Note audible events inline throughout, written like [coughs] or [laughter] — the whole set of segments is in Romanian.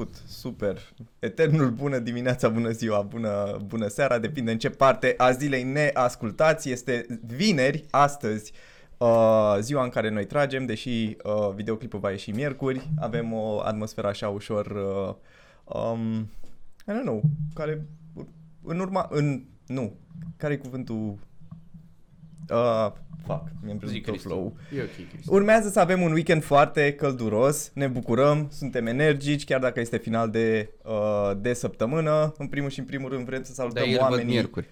început. Super. Eternul bună dimineața, bună ziua, bună, bună seara, depinde în ce parte a zilei ne ascultați. Este vineri, astăzi, uh, ziua în care noi tragem, deși uh, videoclipul va ieși miercuri. Avem o atmosferă așa ușor, uh, um, I don't know, care în urma, în, nu, care e cuvântul Uh, fuck, mi-am pierdut tot flow. E ok, Cristi. Urmează să avem un weekend foarte călduros, ne bucurăm, suntem energici, chiar dacă este final de, uh, de săptămână. În primul și în primul rând vrem să Dar salutăm el văd oamenii. miercuri.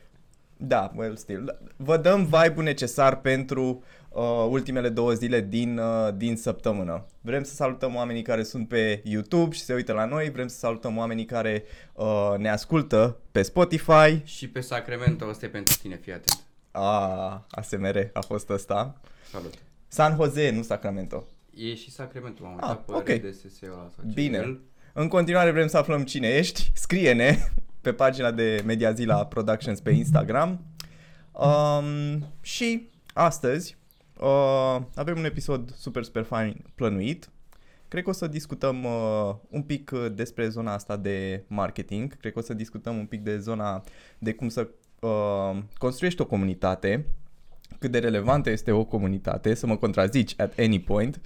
Da, well, still. Vă dăm vibe-ul necesar pentru uh, ultimele două zile din, uh, din săptămână. Vrem să salutăm oamenii care sunt pe YouTube și se uită la noi, vrem să salutăm oamenii care uh, ne ascultă pe Spotify. Și pe Sacramento, ăsta e pentru tine, fii atent. A, ASMR a fost ăsta. Salut. San Jose, nu Sacramento. E și Sacramento, m-am Ah, uitat pe ok. RDSS-ul ăla sau ce Bine. e el. În continuare vrem să aflăm cine ești. Scrie-ne [laughs] pe pagina de Mediazila Productions pe Instagram. Um, și astăzi uh, avem un episod super, super fain plănuit. Cred că o să discutăm uh, un pic uh, despre zona asta de marketing. Cred că o să discutăm un pic de zona de cum să uh, construiești o comunitate, cât de relevantă este o comunitate, să mă contrazici at any point.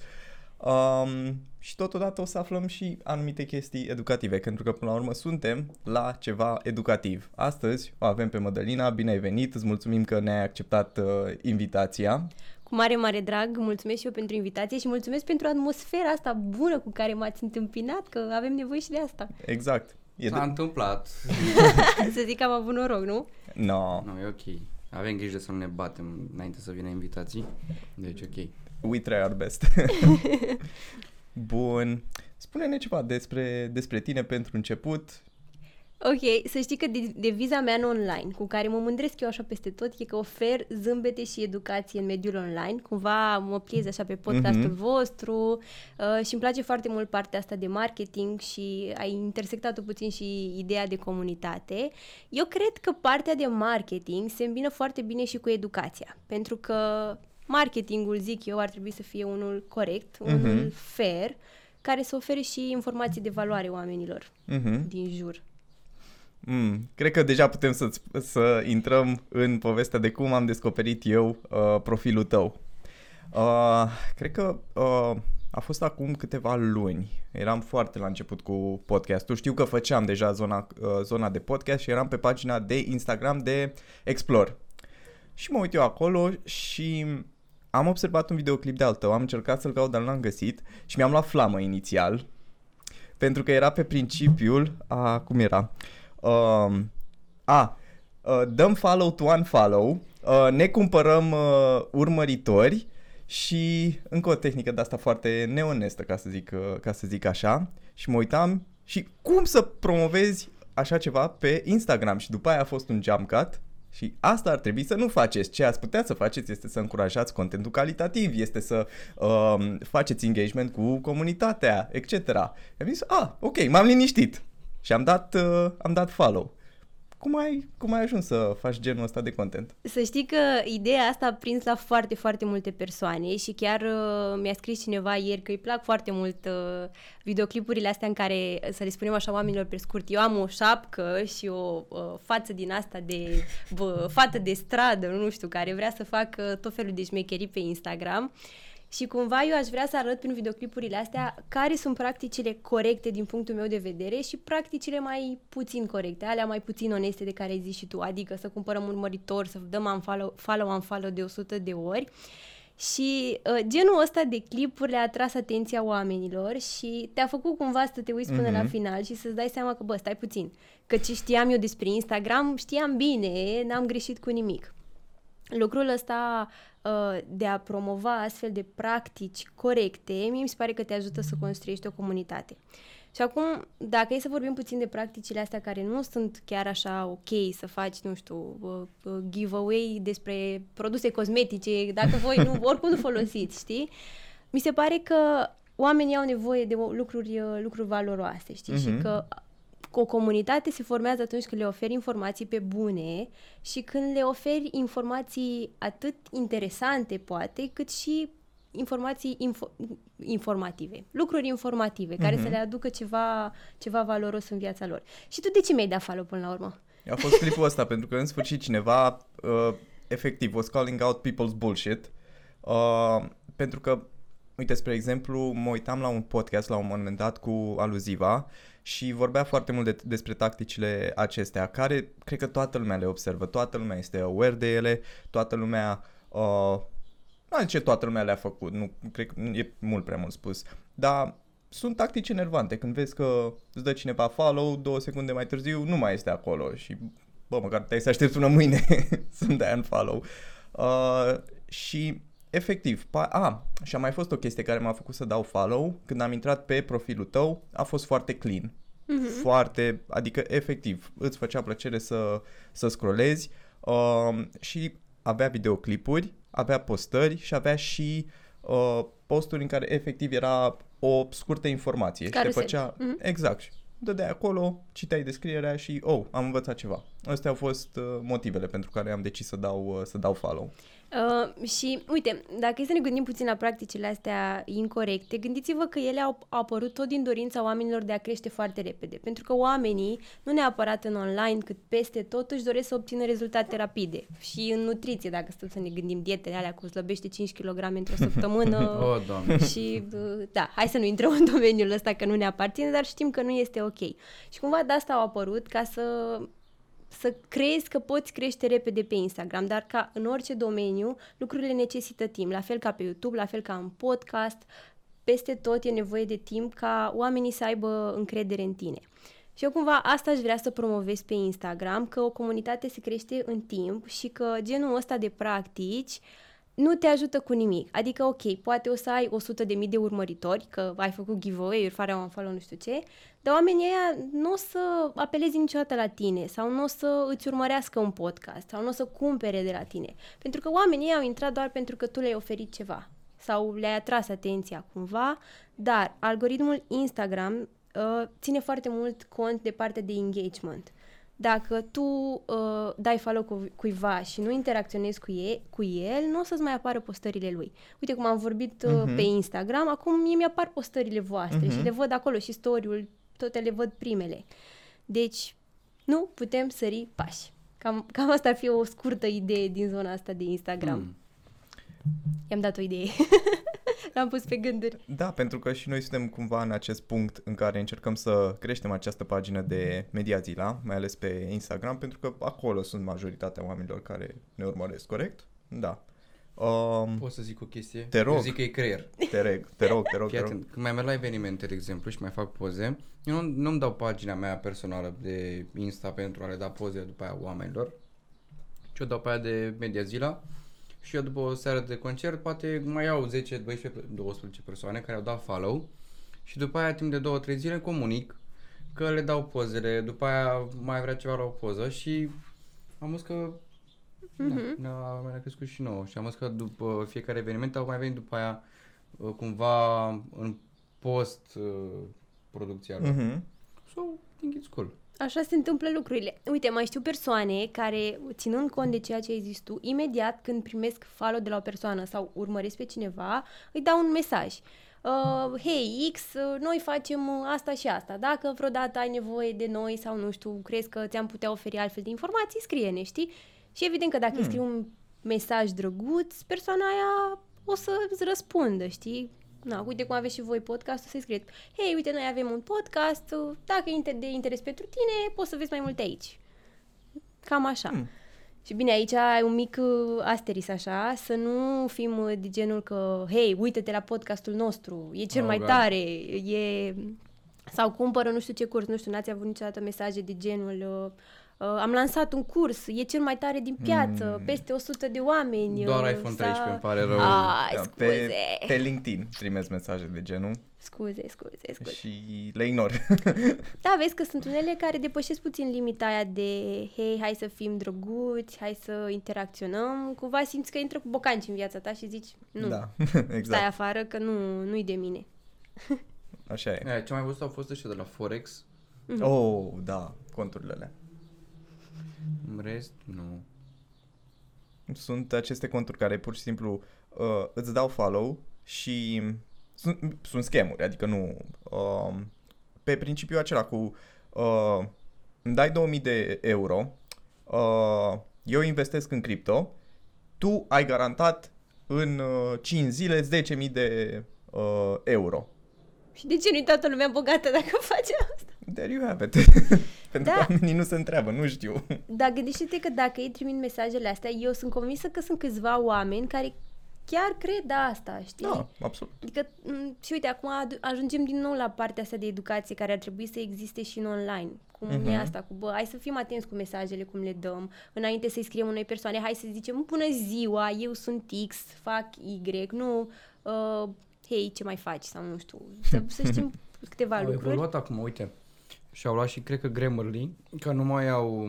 Um, și totodată o să aflăm și anumite chestii educative, pentru că până la urmă suntem la ceva educativ. Astăzi o avem pe Mădălina, bine ai venit, îți mulțumim că ne-ai acceptat uh, invitația. Cu mare, mare drag, mulțumesc și eu pentru invitație și mulțumesc pentru atmosfera asta bună cu care m-ați întâmpinat, că avem nevoie și de asta. Exact. E S-a de... întâmplat. [laughs] să zic că am avut noroc, nu? No, Nu, e ok. Avem grijă să nu ne batem înainte să vină invitații. Deci ok. we try our best. [laughs] Bun. Spune-ne ceva despre, despre tine pentru început. Ok, să știi că de- deviza mea în online, cu care mă mândresc eu așa peste tot, e că ofer zâmbete și educație în mediul online. Cumva mă pliez așa pe podcastul Mhm. vostru uh, și îmi place foarte mult partea asta de marketing și ai intersectat-o puțin și ideea de comunitate. Eu cred că partea de marketing se îmbină foarte bine și cu educația, pentru că marketingul, zic eu, ar trebui să fie unul corect, unul Mhm. fair, care să ofere și informații de valoare oamenilor Mhm. din jur. Mm, cred că deja putem să, să intrăm în povestea de cum am descoperit eu uh, profilul tău. Uh, cred că uh, a fost acum câteva luni. Eram foarte la început cu podcastul. Știu că făceam deja zona, uh, zona de podcast și eram pe pagina de Instagram de Explore. Și mă uit eu acolo și am observat un videoclip de al tău, am încercat să-l caut, dar nu l-am găsit și mi-am luat flamă inițial pentru că era pe principiul, a, cum era? Um, a, uh, dăm follow to unfollow, uh, ne cumpărăm uh, urmăritori și încă o tehnică de asta foarte neonestă, ca să zic, uh, ca să zic așa, și mă uitam și cum să promovezi așa ceva pe Instagram și după aia a fost un jump cut și asta ar trebui să nu faceți. Ce ați putea să faceți este să încurajați contentul calitativ, este să um, faceți engagement cu comunitatea, etc. Am zis, ah, ok, m-am liniștit și am dat, uh, am dat follow. Cum ai, cum ai ajuns să faci genul ăsta de content? Să știi că ideea asta a prins la foarte, foarte multe persoane și chiar uh, mi-a scris cineva ieri că îi plac foarte mult uh, videoclipurile astea în care, să le spunem așa oamenilor pe scurt, eu am o șapcă și o uh, față din asta de bă, fată de stradă, nu știu, care vrea să facă tot felul de șmecherii pe Instagram. Și cumva eu aș vrea să arăt prin videoclipurile astea care sunt practicile corecte din punctul meu de vedere și practicile mai puțin corecte, alea mai puțin oneste de care ai zis și tu, adică să cumpărăm urmăritori, să dăm unfollow, follow unfollow de 100 de ori. Și uh, genul ăsta de clipuri le-a atras atenția oamenilor și te-a făcut cumva să te uiți până Mhm. la final și să-ți dai seama că, bă, stai puțin, că ce știam eu despre Instagram, știam bine, n-am greșit cu nimic. Lucrul ăsta uh, de a promova astfel de practici corecte, mie mi se pare că te ajută să construiești o comunitate. Și acum, dacă e să vorbim puțin de practicile astea care nu sunt chiar așa ok să faci, nu știu, uh, uh, giveaway despre produse cosmetice, dacă voi nu, [laughs] oricum nu folosiți, știi? Mi se pare că oamenii au nevoie de o- lucruri, uh, lucruri valoroase, știi? Mhm. Și că o comunitate se formează atunci când le oferi informații pe bune și când le oferi informații atât interesante, poate, cât și informații info- informative, lucruri informative, care Mhm. să le aducă ceva, ceva valoros în viața lor. Și tu de ce mi-ai dat follow până la urmă? A fost clipul ăsta pentru că în sfârșit cineva uh, efectiv was calling out people's bullshit uh, pentru că uite spre exemplu mă uitam la un podcast la un moment dat cu Aluziva și vorbea foarte mult de, despre tacticile acestea care cred că toată lumea le observă, toată lumea este aware de ele, toată lumea uh, nu ce toată lumea le-a făcut, nu cred că e mult prea mult spus, dar sunt tactici enervante. Când vezi că îți dă cineva follow, două secunde mai târziu nu mai este acolo și bă, măcar te-ai să aștepți până mâine [laughs] să-mi dai un follow. Uh, și efectiv, pa- a, și a mai fost o chestie care m-a făcut să dau follow, când am intrat pe profilul tău, a fost foarte clean. Foarte, adică efectiv, îți făcea plăcere să, să scrollezi uh, și avea videoclipuri, avea postări și avea și uh, posturi în care efectiv era o scurtă informație. Și Carusel. te făcea, Mhm. exact, și dădeai acolo, citeai descrierea și, oh, am învățat ceva. Astea au fost uh, motivele pentru care am decis să dau, uh, să dau follow. Uh, și, uite, dacă e să ne gândim puțin la practicile astea incorrecte, gândiți-vă că ele au au apărut tot din dorința oamenilor de a crește foarte repede. Pentru că oamenii, nu neapărat în online, cât peste tot, își doresc să obțină rezultate rapide. Și în nutriție, dacă stăm să ne gândim dietele alea cu slăbește 5 kg într-o săptămână, [laughs] Oh, doamne. [laughs] și uh, da, hai să nu intrăm în domeniul ăsta că nu ne aparține, dar știm că nu este ok. Și cumva de asta au apărut ca să să crezi că poți crește repede pe Instagram, dar ca în orice domeniu, lucrurile necesită timp, la fel ca pe YouTube, la fel ca în podcast, peste tot e nevoie de timp ca oamenii să aibă încredere în tine. Și eu cumva asta aș vrea să promovez pe Instagram, că o comunitate se crește în timp și că genul ăsta de practici nu te ajută cu nimic. Adică, ok, poate o să ai 100 de mii de urmăritori, că ai făcut giveaway-uri, fără un follow, nu știu ce, dar oamenii ăia nu o să apeleze niciodată la tine sau nu o să îți urmărească un podcast sau nu o să cumpere de la tine. Pentru că oamenii ăia au intrat doar pentru că tu le-ai oferit ceva sau le-ai atras atenția cumva, dar algoritmul Instagram uh, ține foarte mult cont de partea de engagement. Dacă tu uh, dai follow cu, cuiva și nu interacționezi cu, e, cu el, nu o să-ți mai apară postările lui. Uite cum am vorbit uh, Mhm. pe Instagram, acum mie mi-apar postările voastre Mhm. și le văd acolo și story-ul, toate le văd primele. Deci, nu putem sări pași. Cam, cam asta ar fi o scurtă idee din zona asta de Instagram. Mm. I-am dat o idee. [laughs] L-am pus pe gânduri. Da, pentru că și noi suntem cumva în acest punct în care încercăm să creștem această pagină de Mediazila, mai ales pe Instagram, pentru că acolo sunt majoritatea oamenilor care ne urmăresc, corect? Da. Um, Pot să zic o chestie? Te rog. Eu zic că e creier. te, reg, te rog, te rog, Fii te rog. atent, când mai merg la evenimente, de exemplu, și mai fac poze, eu nu, nu-mi dau pagina mea personală de Insta pentru a le da poze după aia oamenilor, ci o dau pe aia de Media Zila și eu după o seară de concert poate mai iau 10, 12, 12 persoane care au dat follow și după aia timp de 2-3 zile comunic că le dau pozele, după aia mai vrea ceva la o poză și am văzut că Mhm. da, ne-a, ne-a crescut și nouă și am văzut că după fiecare eveniment au mai venit după aia uh, cumva în post uh, producția lor. Mhm. So, I think it's cool. Așa se întâmplă lucrurile. Uite, mai știu persoane care, ținând cont de ceea ce ai zis tu, imediat când primesc follow de la o persoană sau urmăresc pe cineva, îi dau un mesaj. Uh, Hei, X, uh, noi facem uh, asta și asta. Dacă vreodată ai nevoie de noi sau nu știu, crezi că ți-am putea oferi altfel de informații, scrie-ne, știi? Și evident că dacă îi scrii un mesaj drăguț, persoana aia o să îți răspundă, știi? Na, uite cum aveți și voi podcast, o să-i scrieți. Hei, uite, noi avem un podcast, uh, dacă e inter- de interes pentru tine, poți să vezi mai multe aici. Cam așa. Hmm. Și bine, aici ai un mic uh, asteris așa, să nu fim uh, de genul că, hei, uite-te la podcastul nostru, e cel Oh, mai God. tare, e... Sau cumpără nu știu ce curs, nu știu, n-ați avut niciodată mesaje de genul... Uh, uh, am lansat un curs, e cel mai tare din piață, Mm. peste 100 de oameni. Doar uh, iPhone sau- 13, îmi pare rău. Ai, Da, scuze. pe, pe LinkedIn primesc mesaje de genul Scuze, scuze, scuze. și le ignor. Da, vezi că sunt unele care depășesc puțin limita aia de hei, hai să fim drăguți, hai să interacționăm. Cumva simți că intră cu bocanci în viața ta și zici, nu, Da, [laughs] stai exact. afară că nu, nu-i de mine. Așa e. Aia, ce am mai văzut au fost ăștia de la Forex. Oh, da, conturile alea. În rest, nu. Sunt aceste conturi care pur și simplu uh, îți dau follow și sunt, sunt schemuri, adică nu... Uh, pe principiul acela cu uh, îmi dai 2000 de euro, uh, eu investesc în cripto, tu ai garantat în uh, 5 zile 10.000 de uh, euro. Și de ce nu-i toată lumea bogată dacă face asta? There you have it. [laughs] Pentru Da. că oamenii nu se întreabă, nu știu. Dar gândește-te că dacă ei trimit mesajele astea, eu sunt convinsă că sunt câțiva oameni care chiar cred asta, știi? Da, absolut. Adică, m, și uite, acum adu- ajungem din nou la partea asta de educație care ar trebui să existe și în online. Cum Mhm. e asta cu, bă, hai să fim atenți cu mesajele, cum le dăm, înainte să-i scriem unei persoane, hai să zicem, bună ziua, eu sunt X, fac Y, nu, uh, hei, ce mai faci, sau nu știu, să, să știm [laughs] câteva Au lucruri. evoluat acum, uite. Și au luat și cred că Grammarly, că nu mai au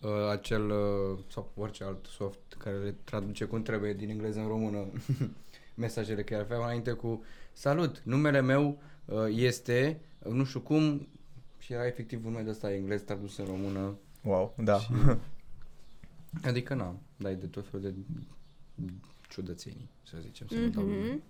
uh, acel uh, sau orice alt soft care le traduce cum trebuie din engleză în română [laughs] mesajele care aveau înainte cu Salut, numele meu uh, este uh, nu știu cum și era efectiv un nume de ăsta englez tradus în română. Wow, da. Și, [laughs] adică na, dai de tot felul de ciudățenii, să zicem, să nu dau nume. Mhm.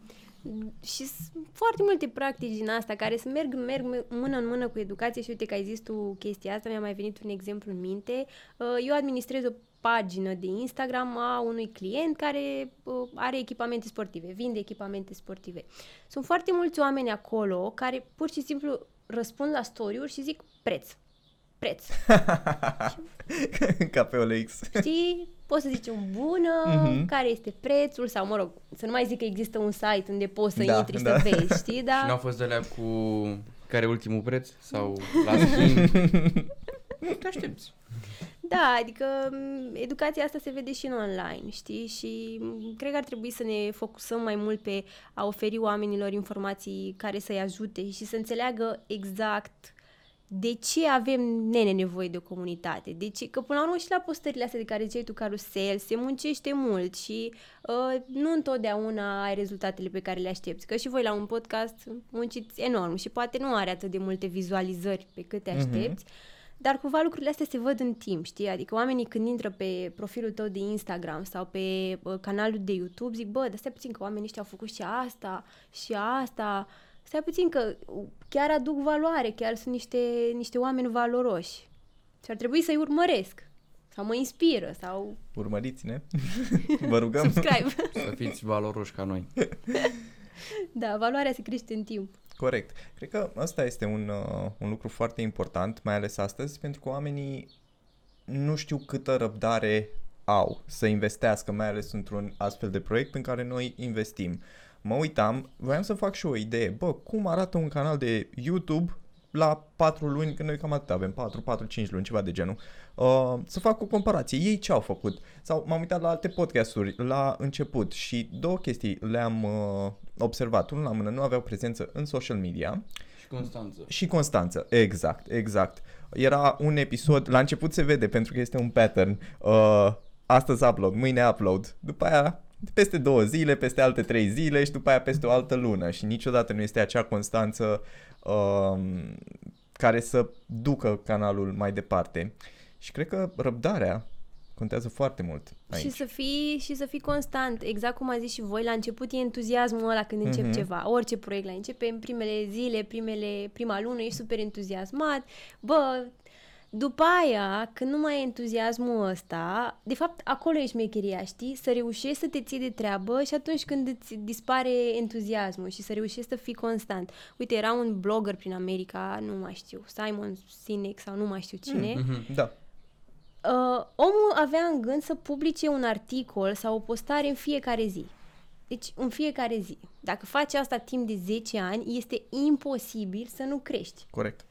Și sunt foarte multe practici din asta care să merg, merg mână în mână cu educație și uite că ai zis tu chestia asta, mi-a mai venit un exemplu în minte. Uh, Eu administrez o pagină de Instagram a unui client care uh, are echipamente sportive, vinde echipamente sportive. Sunt foarte mulți oameni acolo care pur și simplu răspund la story-uri și zic preț. Preț. Ca pe OLX. Știi? Poți să zici un bună, Mhm. care este prețul sau, mă rog, să nu mai zic că există un site unde poți să Da, intri da. să vezi, știi? [laughs] Și Da? n-au fost de alea cu care e ultimul preț sau la [laughs] schimb. [laughs] Te aștepți. Da, adică m, educația asta se vede și în online, știi? Și m, cred că ar trebui să ne focusăm mai mult pe a oferi oamenilor informații care să-i ajute și să înțeleagă exact de ce avem nene nevoie de o comunitate. De ce? Că până la urmă și la postările astea de care ziceai tu, carusel, se muncește mult și uh, nu întotdeauna ai rezultatele pe care le aștepți. Că și voi la un podcast munciți enorm și poate nu are atât de multe vizualizări pe cât te aștepți, dar cumva lucrurile astea se văd în timp, știi? Adică oamenii când intră pe profilul tău de Instagram sau pe uh, canalul de YouTube zic, bă, dar stai puțin că oamenii ăștia au făcut și asta și asta. Stai puțin că uh, chiar aduc valoare, chiar sunt niște, niște oameni valoroși. Și ar trebui să-i urmăresc. Sau mă inspiră, sau Urmăriți-ne. [laughs] Vă rugăm. subscribe. [laughs] Să fiți valoroși ca noi. [laughs] da, valoarea se crește în timp. Corect. Cred că ăsta este un, uh, un lucru foarte important, mai ales astăzi, pentru că oamenii nu știu câtă răbdare au să investească, mai ales într-un astfel de proiect în care noi investim. Mă uitam, voiam să fac și o idee, bă, cum arată un canal de YouTube la 4 luni, că noi cam atât avem, 4, 4, 5 luni, ceva de genul, uh, să fac o comparație, ei ce au făcut? Sau m-am uitat la alte podcasturi la început și două chestii le-am uh, observat. Unul la mână, nu aveau prezență în social media Și Constanță. și Constanță, exact, exact. Era un episod, la început se vede pentru că este un pattern, uh, astăzi upload, mâine upload, după aia peste două zile, peste alte trei zile și după aia peste o altă lună și niciodată nu este acea constanță uh, care să ducă canalul mai departe. Și cred că răbdarea contează foarte mult aici. Și să, fii, și să fii constant, exact cum a zis și voi, la început e entuziasmul ăla când începi Mhm. ceva, orice proiect la începe, în primele zile, primele, prima lună, ești super entuziasmat, bă, după aia, când nu mai e entuziasmul ăsta, de fapt, acolo e șmecheria, știi? Să reușești să te ții de treabă și atunci când îți dispare entuziasmul și să reușești să fii constant. Uite, era un blogger prin America, nu mai știu, Simon Sinek sau nu mai știu cine, Mhm. Da, uh, omul avea în gând să publice un articol sau o postare în fiecare zi. Deci, în fiecare zi. Dacă faci asta timp de 10 ani, este imposibil să nu crești. corect.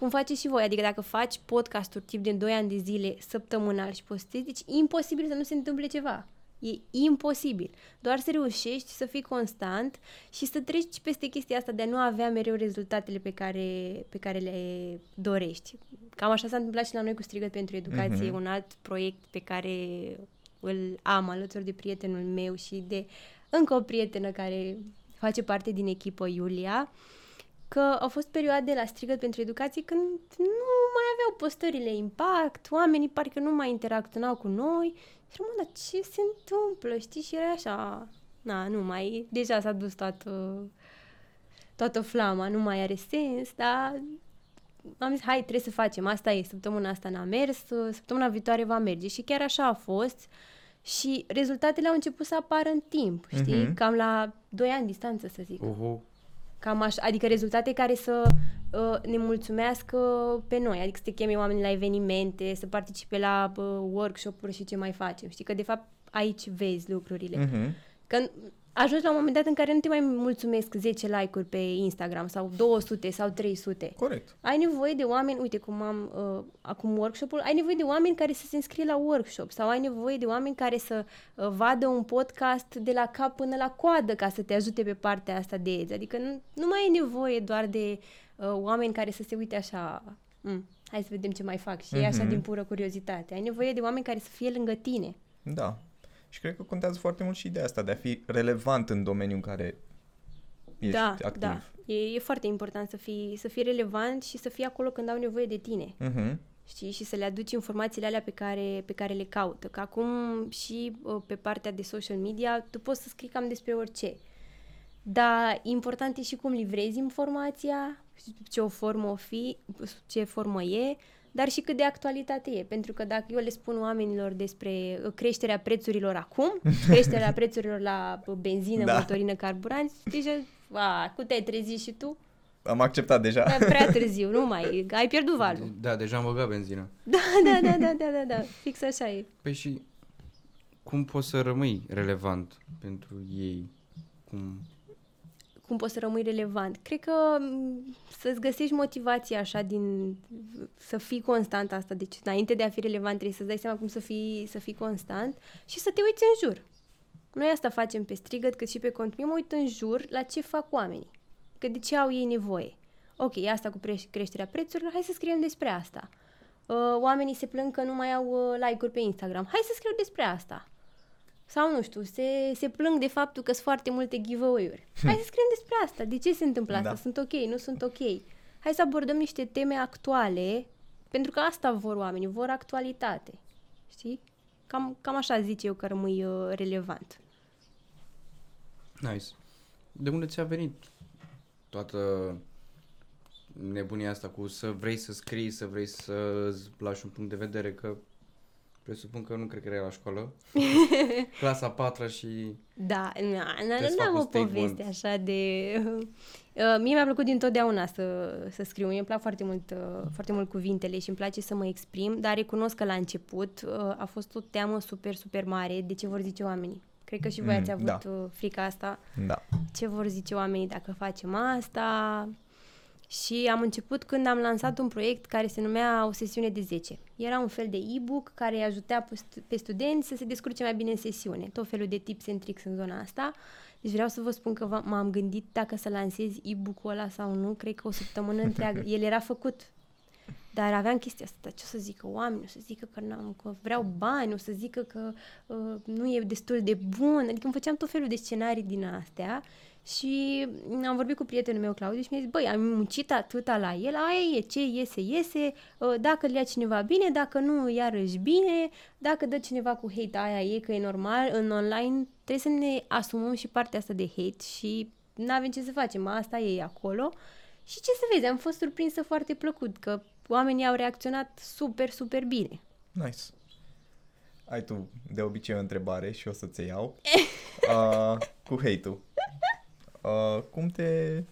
Cum faceți și voi. Adică dacă faci podcasturi timp de 2 ani de zile, săptămânal și postezi, deci e imposibil să nu se întâmple ceva. E imposibil. Doar să reușești să fii constant și să treci peste chestia asta de a nu avea mereu rezultatele pe care, pe care le dorești. Cam așa s-a întâmplat și la noi cu Strigăt pentru Educație, Mhm. un alt proiect pe care îl am alături de prietenul meu și de încă o prietenă care face parte din echipă, Iulia, că au fost perioade la Strigăt pentru Educație când nu mai aveau postările impact, oamenii parcă nu mai interacționau cu noi și rămân, dar ce se întâmplă, știi? Și era așa, na, nu mai, deja s-a dus toată, toată flama, nu mai are sens, dar am zis, hai, trebuie să facem, asta e, săptămâna asta n-a mers, săptămâna viitoare va merge și chiar așa a fost și rezultatele au început să apară în timp, știi, Mhm. cam la 2 ani distanță, să zic. Oho. Cam așa, adică rezultate care să uh, ne mulțumească pe noi, adică să te cheme oamenii la evenimente, să participe la uh, workshop-uri și ce mai facem. Știi că de fapt aici vezi lucrurile. Mhm. Că ajungi la un moment dat în care nu te mai mulțumesc 10 like-uri pe Instagram sau 200 sau 300. Corect. Ai nevoie de oameni, uite cum am uh, acum workshop-ul, ai nevoie de oameni care să se înscrie la workshop sau ai nevoie de oameni care să uh, vadă un podcast de la cap până la coadă ca să te ajute pe partea asta de ads. Adică nu, nu mai e nevoie doar de uh, oameni care să se uite așa, mm, hai să vedem ce mai fac și mm-hmm. așa Mhm. din pură curiozitate. Ai nevoie de oameni care să fie lângă tine. Da. Și cred că contează foarte mult și ideea asta de a fi relevant în domeniul în care ești da, activ. da. E, e foarte important să fii, să fii relevant și să fii acolo când au nevoie de tine. Mhm. știi, și să le aduci informațiile alea pe care, pe care le caută. Că acum și uh, pe partea de social media tu poți să scrii cam despre orice. Dar important e și cum livrezi informația, și ce o formă o fi, ce formă e, dar și cât de actualitate e. Pentru că dacă eu le spun oamenilor despre uh, creșterea prețurilor acum, [laughs] creșterea prețurilor la uh, benzină, Da. da. motorină, carburanți, deja, a, cu te-ai trezit și tu? Am acceptat deja. Dar prea [laughs] târziu, nu mai, ai pierdut valul. Da, deja am băgat benzină. [laughs] Da, da, da, da, da, da, da, fix așa e. Păi și cum poți să rămâi relevant pentru ei? Cum... Cum poți să rămâi relevant? Cred că m, să-ți găsești motivația așa din... să fii constant asta. Deci înainte de a fi relevant trebuie să-ți dai seama cum să fii, să fii constant și să te uiți în jur. Noi asta facem pe strigăt cât și pe cont. Eu mă uit în jur la ce fac oamenii. Că de ce au ei nevoie. Ok, asta cu pre- creșterea prețurilor, hai să scriem despre asta. Uh, oamenii se plâng că nu mai au uh, like-uri pe Instagram. Hai să scriu despre asta. Sau nu știu, se, se plâng de faptul că sunt foarte multe giveaway-uri. Hai să scriem despre asta. De ce se întâmplă asta? Da. Sunt ok, nu sunt ok. Hai să abordăm niște teme actuale, pentru că asta vor oamenii, vor actualitate. Știi? Cam, cam așa zice eu că rămâi uh, relevant. Nice. De unde ți-a venit toată nebunia asta cu să vrei să scrii, să vrei să îți lași un punct de vedere, că presupun că nu cred că era la școală. [laughs] Clasa a patra și... Da, na, Trebuie să na, fac n-am un o poveste statement. așa de... Uh, mie mi-a plăcut dintotdeauna să, să scriu. Mie îmi plac foarte mult, uh, foarte mult cuvintele și îmi place să mă exprim, dar recunosc că la început uh, a fost o teamă super, super mare de ce vor zice oamenii. Cred că și voi Mm, ați avut da. uh, frica asta. Da. Ce vor zice oamenii dacă facem asta? Și am început când am lansat un proiect care se numea O sesiune de 10. Era un fel de e-book care îi ajutea pe stu- pe studenți să se descurce mai bine în sesiune. Tot felul de tips and tricks în zona asta. Deci vreau să vă spun că v- m-am gândit dacă să lansez e-book-ul ăla sau nu. Cred că o săptămână întreagă. El era făcut. Dar aveam chestia asta, ce o să zică oamenii, o să zică că, n-am, că vreau bani, o să zică că uh, nu e destul de bun, adică îmi făceam tot felul de scenarii din astea și am vorbit cu prietenul meu, Claudiu, și mi-a zis, băi, am muncit atâta la el, aia e, ce iese, iese, uh, dacă îl ia cineva bine, dacă nu, iarăși bine, dacă dă cineva cu hate, aia e, că e normal, în online trebuie să ne asumăm și partea asta de hate și nu avem ce să facem, asta e acolo. Și ce să vezi, am fost surprinsă foarte plăcut că oamenii au reacționat super, super bine. Nice. Ai tu de obicei o întrebare și o să ți iau. [laughs] Uh, cu hate-ul. Uh, cum te...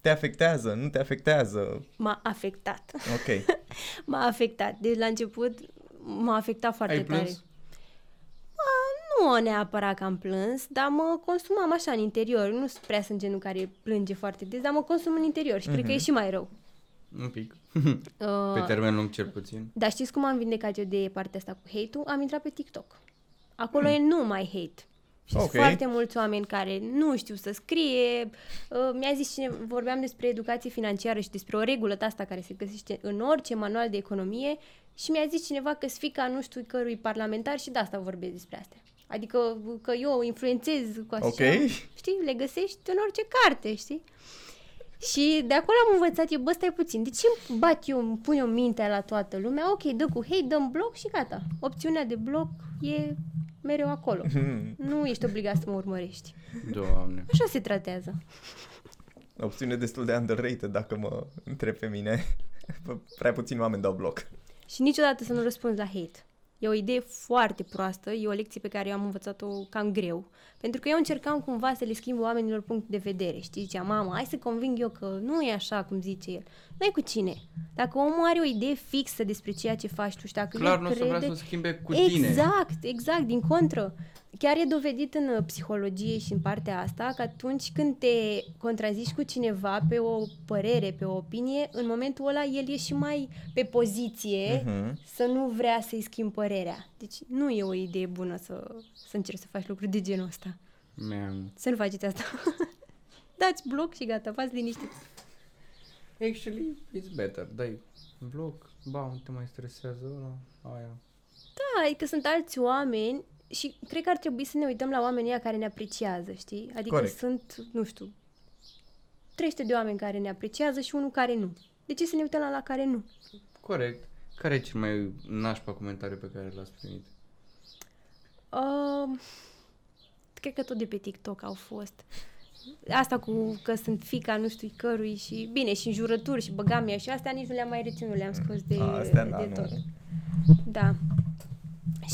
Te afectează? Nu te afectează? M-a afectat. Ok. [laughs] M-a afectat. Deci la început m-a afectat foarte Ai tare. plâns? Nu neapărat că am plâns, dar mă consumam așa în interior. Nu sunt prea sunt genul care plânge foarte des, dar mă consum în interior și cred că e și mai rău. Un pic. [laughs] Uh, Pe termen lung cel puțin. Dar știți cum am vindecat eu de partea asta cu hate-ul? Am intrat pe TikTok. Acolo e numai hate. Și sunt Ok. foarte mulți oameni care nu știu să scrie. Uh, mi-a zis cine, vorbeam despre educație financiară și despre o regulă asta care se găsește în orice manual de economie și mi-a zis cineva că fica nu știu cărui parlamentar și de asta vorbesc despre astea. Adică că eu influențez cu așa, Ok. știi, le găsești în orice carte, știi? Și de acolo am învățat eu, bă, stai puțin, de ce îmi bat eu, îmi pun eu mintea la toată lumea? Ok, dă cu hate, dăm bloc și gata. Opțiunea de bloc e mereu acolo. [laughs] nu ești obligat să mă urmărești. Doamne. Așa se tratează. Opțiune destul de underrated dacă mă întreb pe mine. [laughs] Prea puțini oameni dau bloc. Și niciodată să nu răspunzi la hate. E o idee foarte proastă, e o lecție pe care eu am învățat-o cam greu. Pentru că eu încercam cumva să le schimb oamenilor punct de vedere. Știi, ziceam, mamă, hai să conving eu că nu e așa cum zice el. Nu e cu cine. Dacă omul are o idee fixă despre ceea ce faci tu și dacă Clar el nu o să crede... vrea să schimbe cu tine. Exact, exact, din contră. Chiar e dovedit în uh, psihologie și în partea asta că atunci când te contrazici cu cineva pe o părere, pe o opinie, în momentul ăla el e și mai pe poziție Mhm. să nu vrea să-i schimb părerea. Deci nu e o idee bună să, să încerci să faci lucruri de genul ăsta. Man. Să nu faceți asta. [laughs] Dați bloc și gata, v-ați liniștit. Actually, it's better. Dai bloc, ba, nu te mai stresează ăla, aia. Da, adică sunt alți oameni și cred că ar trebui să ne uităm la oamenii ăia care ne apreciază, știi? Adică Corect. sunt, nu știu, 300 de oameni care ne apreciază și unul care nu. De ce să ne uităm la, la care nu? Corect. Care e cel mai nașpa comentariu pe care l-ați primit? Uh, cred că tot de pe TikTok au fost. Asta cu că sunt fica nu știu cărui și bine și înjurături și băgamia și astea nici nu le-am mai reținut, le-am scos de, A, astea, da, de nu. tot. Da.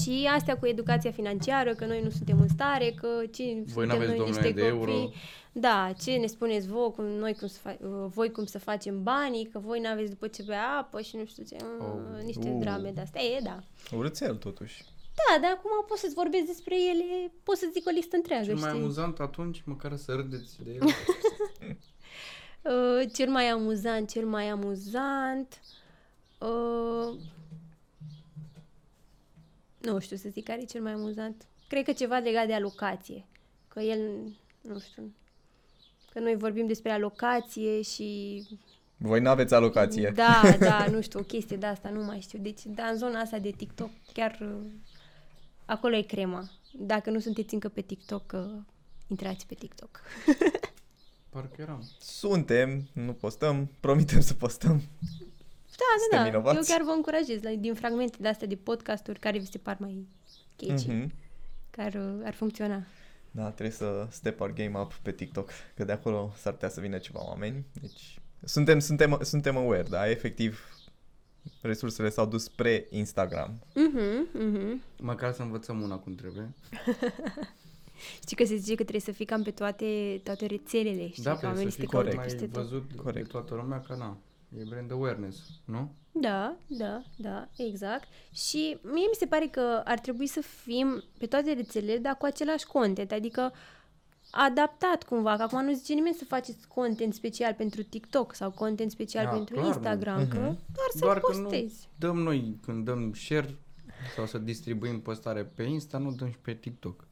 Și astea cu educația financiară, că noi nu suntem în stare, că ce Voi suntem n-aveți noi două niște milioane de copii. euro. Da, ce ne spuneți voi cum, noi cum să fa- uh, voi cum să facem banii, că voi n-aveți după ce bea apă și nu știu ce, uh, Oh. niște Uh. drame de astea. E, da. Urățel, totuși. Da, dar acum poți să-ți vorbesc despre ele, poți să zic o listă întreagă, Cel mai știi? amuzant atunci, măcar să râdeți de el. [laughs] Uh, cel mai amuzant, cel mai amuzant... Uh, nu știu să zic care e cel mai amuzant. Cred că ceva legat de alocație. Că el, nu știu, că noi vorbim despre alocație și... Voi n-aveți alocație. Da, da, [laughs] nu știu, o chestie de asta, nu mai știu. Deci, da, în zona asta de TikTok, chiar uh, acolo e crema. Dacă nu sunteți încă pe TikTok, uh, intrați pe TikTok. [laughs] Parcă eram. Suntem, nu postăm, promitem să postăm. Da, Suntem da, da. vinovați? Eu chiar vă încurajez la, din fragmente de astea de podcasturi care vi se par mai catchy, mm-hmm. Mhm. care uh, ar funcționa. Da, trebuie să step our game up pe TikTok, că de acolo s-ar putea să vină ceva oameni. Deci suntem, suntem, suntem aware, da, efectiv resursele s-au dus spre Instagram. Mhm, mhm. Măcar să învățăm una cum trebuie. [laughs] Știi că se zice că trebuie să fii cam pe toate, toate rețelele, știi? da, că trebuie oamenii să să te fii caute corect. peste mai tot. văzut Corect. de toată lumea că na. E brand awareness, nu? Da, da, da, exact. Și mie mi se pare că ar trebui să fim pe toate rețelele, dar cu același content, adică adaptat cumva, că acum nu zice nimeni să faceți content special pentru TikTok sau content special Da, pentru clar, nu. Instagram, că doar să Doar că nu postezi. dăm noi, când dăm share sau să distribuim postare pe Insta, nu dăm și pe TikTok.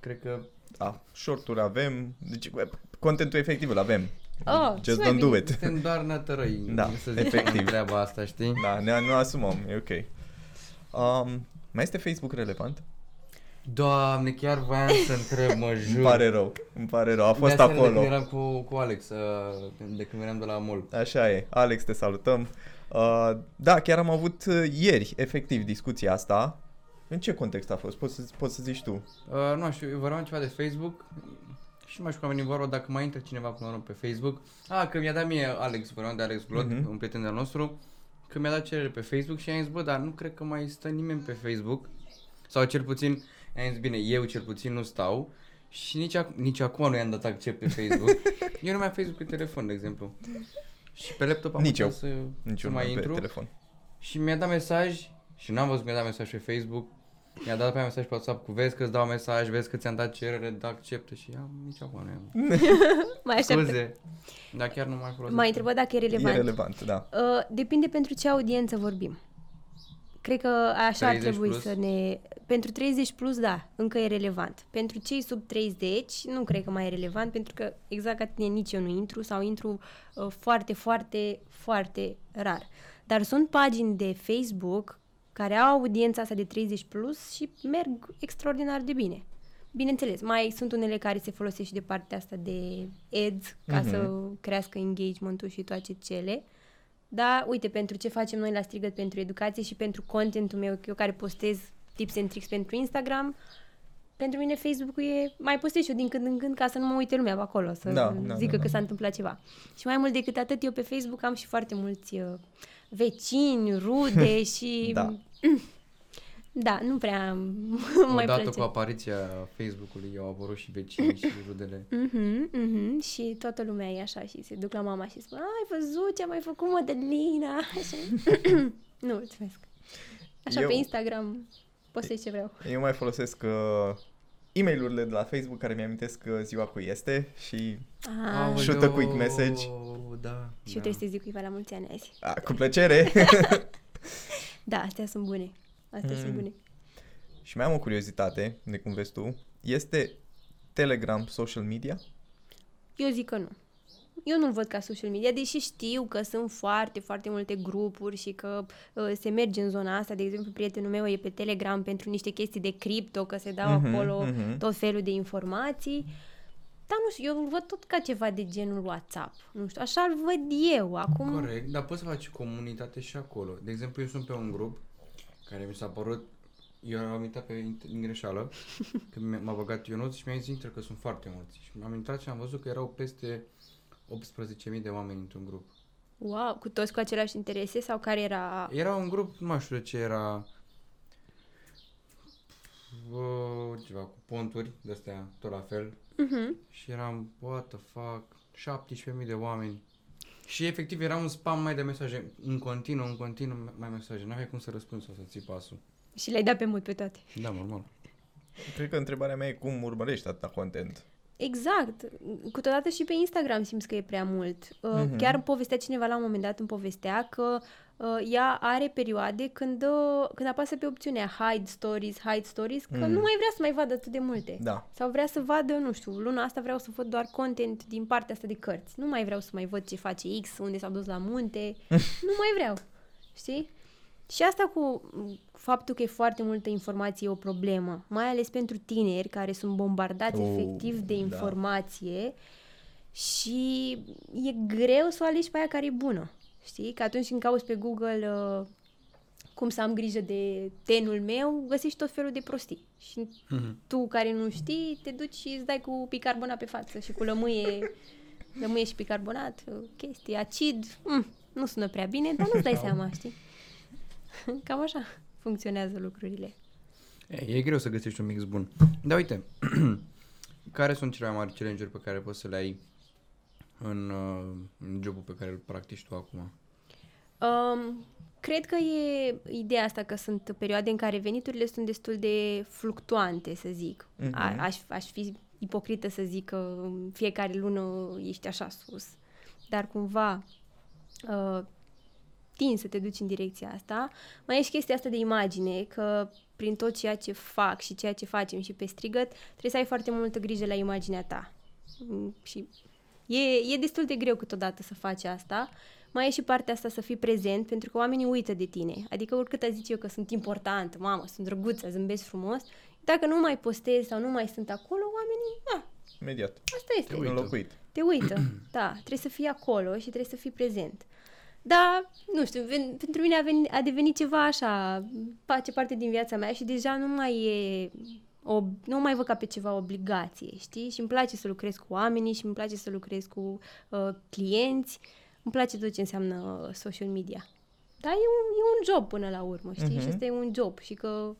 Cred că Da, short-uri avem, deci contentul efectiv îl avem. Oh, Just și mai don't do it. suntem doar nătărăi, [laughs] Da, să zicem efectiv. treaba asta, știi? Da, ne, ne asumăm, e ok. Um, mai este Facebook relevant? Doamne, chiar voiam să întreb, mă [laughs] jur. Îmi pare rău, îmi pare rău, a fost de aseară De acolo. când eram cu, cu Alex, uh, de când veneam de la mall. Așa e. Alex, te salutăm. Uh, da, chiar am avut uh, ieri, efectiv, discuția asta. În ce context a fost? Poți să, poți să zici tu. Uh, nu știu, vorbeam ceva de Facebook și nu mai știu cum a venit vorba dacă mai intră cineva până la urmă pe Facebook. Ah, că mi-a dat mie Alex, vorbeam de Alex Glot, Mhm. un prieten de-al nostru, că mi-a dat cerere pe Facebook și am zis, bă, dar nu cred că mai stă nimeni pe Facebook. Sau cel puțin, am zis, bine, eu cel puțin nu stau. Și nici, ac- nici acum nu i-am dat accept pe Facebook. [laughs] eu nu mai am Facebook pe telefon, de exemplu. Și pe laptop am Nici putea eu. să, Nici să eu nu mai am pe intru. telefon. Și mi-a dat mesaj și n-am văzut că mi-a dat mesaj pe Facebook. Mi-a dat pe aia mesaj pe WhatsApp cu vezi că îți dau mesaj, vezi că ți-am dat cerere, da acceptă și am nici acum nu am. [laughs] [laughs] Mai așteaptă. Scuze. Dar chiar nu mai folosesc. M-a întrebat dacă e relevant. E relevant, da. Uh, depinde pentru ce audiență vorbim. Cred că așa ar 30 trebui plus? să ne... Pentru 30 plus, da, încă e relevant. Pentru cei sub 30, nu cred că mai e relevant, pentru că exact ca tine nici eu nu intru sau intru uh, foarte, foarte, foarte rar. Dar sunt pagini de Facebook care au audiența asta de 30 plus și merg extraordinar de bine. Bineînțeles, mai sunt unele care se folosesc și de partea asta de ads ca Mhm. să crească engagement-ul și toate cele. Da, uite, pentru ce facem noi la Strigăt pentru educație și pentru contentul meu, eu care postez tips and tricks pentru Instagram, pentru mine Facebook-ul e mai postez și eu din când în când ca să nu mă uite lumea pe acolo, să Da, da, zică da, că da. s-a întâmplat ceva. Și mai mult decât atât, eu pe Facebook am și foarte mulți uh, vecini, rude [laughs] și... Da. [clears throat] Da, nu prea [laughs] mai Odată place. cu apariția Facebook-ului au apărut și vecinii și [laughs] rudele. Mhm, mhm, și toată lumea e așa și se duc la mama și spun ai văzut ce a mai făcut Mădălina? Așa. [laughs] [coughs] nu, mulțumesc. Așa Eu- pe Instagram postez ce vreau. Eu mai folosesc uh, e-mailurile de la Facebook care mi-amintesc uh, ziua cu este și Ah, Shoot a quick message. Da. și eu trebuie să zic cuiva la mulți ani azi. a, cu plăcere. Da, astea sunt bune. Astea sunt Mm. bune. și mai am o curiozitate, de cum vezi tu. Este Telegram social media? Eu zic că nu. Eu nu-l văd ca social media, deși știu că sunt foarte, foarte multe grupuri și că uh, se merge în zona asta. De exemplu, prietenul meu e pe Telegram pentru niște chestii de cripto, că se dau Mhm, acolo mhm. tot felul de informații. Dar nu știu, eu îl văd tot ca ceva de genul WhatsApp. Nu știu, așa îl văd eu. Acum, Corect, dar poți să faci comunitate și acolo. De exemplu, eu sunt pe un grup care mi s-a părut eu am intrat pe int- din greșeală, [laughs] că mi- m-a băgat Ionuț și mi-a zis intră că sunt foarte mulți. Și am intrat și am văzut că erau peste 18.000 de oameni într-un grup. wow, cu toți cu aceleași interese sau care era... Era un grup, nu mai știu de ce era, uh, ceva cu ponturi de-astea, tot la fel. Mhm. Și eram, what the fuck, 17.000 de oameni. Și efectiv era un spam mai de mesaje, în continuu, în continuu mai mesaje. N-aveai cum să răspunzi sau să ții pasul. Și le-ai dat pe mut pe toate. Da, normal. Cred că întrebarea mea e cum urmărești atâta content. Exact. Câteodată și pe Instagram simți că e prea mult. Uh, Mhm. Chiar îmi povestea cineva la un moment dat, îmi povestea că uh, ea are perioade când, uh, când apasă pe opțiunea hide stories, hide stories, că Mhm. nu mai vrea să mai vadă atât de multe. Da. Sau vrea să vadă, nu știu, luna asta vreau să văd doar content din partea asta de cărți. Nu mai vreau să mai văd ce face X, unde s-a dus la munte. [laughs] nu mai vreau. Știi? Și asta cu m, faptul că e foarte multă informație e o problemă, mai ales pentru tineri care sunt bombardați Oh, efectiv de da. informație și e greu să o alegi pe aia care e bună. Știi? Că atunci când cauți pe Google uh, cum să am grijă de tenul meu, găsești tot felul de prostii. Și tu care nu știi, te duci și îți dai cu bicarbonat pe față și cu lămâie, [laughs] lămâie și bicarbonat, uh, chestii, acid. Mm, nu sună prea bine, dar nu-ți dai [laughs] seama, știi? [laughs] Cam așa funcționează lucrurile. E, e greu să găsești un mix bun. Dar uite, [clears throat] care sunt cele mai mari challenge-uri pe care poți să le ai în, uh, în jobul pe care îl practici tu acum? Um, cred că e ideea asta că sunt perioade în care veniturile sunt destul de fluctuante, să zic. Mhm. A, aș, aș fi ipocrită să zic că în fiecare lună ești așa sus. Dar cumva uh, tin să te duci în direcția asta. Mai e și chestia asta de imagine, că prin tot ceea ce fac și ceea ce facem și pe strigăt, trebuie să ai foarte multă grijă la imaginea ta. Mm, Și e, e destul de greu câteodată să faci asta. Mai e și partea asta să fii prezent, pentru că oamenii uită de tine. Adică oricât aș zice eu că sunt important, mamă, sunt drăguță, zâmbesc frumos, dacă nu mai postez sau nu mai sunt acolo, oamenii, ah, Imediat. asta este. Te uită. Înlocuit. Te uită, [clears throat] da, trebuie să fii acolo și trebuie să fii prezent. Da, nu știu, ven- pentru mine a, venit, a devenit ceva așa, face parte din viața mea și deja nu mai e, o, nu mai văd ca pe ceva obligație, știi? Și îmi place să lucrez cu oamenii și îmi place să lucrez cu uh, clienți, îmi place tot ce înseamnă uh, social media. Dar e un, e un job până la urmă, știi? Mhm. Și ăsta e un job și că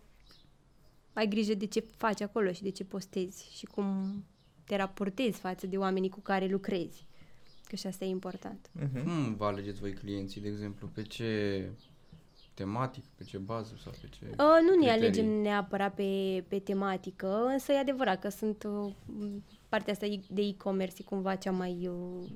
ai grijă de ce faci acolo și de ce postezi și cum te raportezi față de oamenii cu care lucrezi. Că și asta e important. Mhm. Cum vă alegeți voi clienții, de exemplu? Pe ce tematic, pe ce bază sau pe ce Uh, nu ne criterii? alegem neapărat pe, pe tematică, însă e adevărat că sunt uh, partea asta de e-commerce e cumva cea mai... Uh,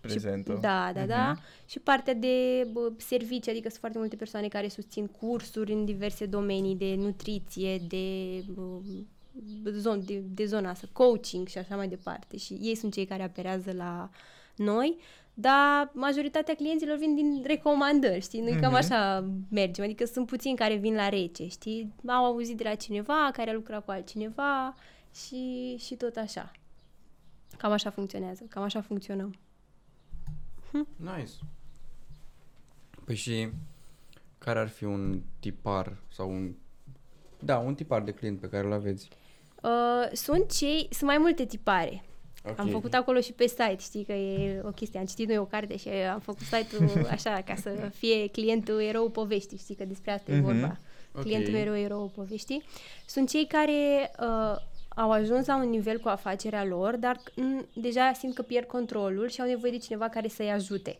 Prezentă. Și, da, da, da. Și partea de bă, servicii, adică sunt foarte multe persoane care susțin cursuri în diverse domenii de nutriție, de, bă, zon, de, de zona asta, coaching și așa mai departe. Și ei sunt cei care aperează la noi, dar majoritatea clienților vin din recomandări, știi? Noi cam Mhm. așa mergem, adică sunt puțini care vin la rece, știi? Au auzit de la cineva, care a lucrat cu altcineva și, și tot așa. Cam așa funcționează, cam așa funcționăm. Nice. Păi și care ar fi un tipar sau un... Da, un tipar de client pe care îl aveți? Uh, sunt cei, sunt mai multe tipare. Ok. Am făcut acolo și pe site, știi că e o chestie. Am citit noi o carte și am făcut site-ul [laughs] așa, ca să fie clientul erou poveștii, știi că despre asta e Mhm. vorba. Ok. Clientul mereu erou poveștii. Sunt cei care uh, au ajuns la un nivel cu afacerea lor, dar m, deja simt că pierd controlul și au nevoie de cineva care să-i ajute.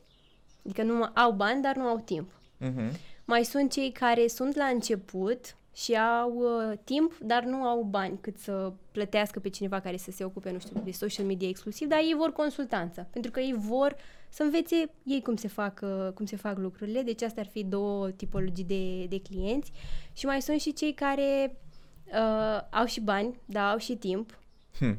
Adică nu au bani, dar nu au timp. Mhm. Mai sunt cei care sunt la început și au uh, timp, dar nu au bani cât să plătească pe cineva care să se ocupe, nu știu, de social media exclusiv, dar ei vor consultanță, pentru că ei vor să învețe ei cum se fac, uh, cum se fac lucrurile, deci astea ar fi două tipologii de, de clienți. Și mai sunt și cei care uh, au și bani, dar au și timp Hm.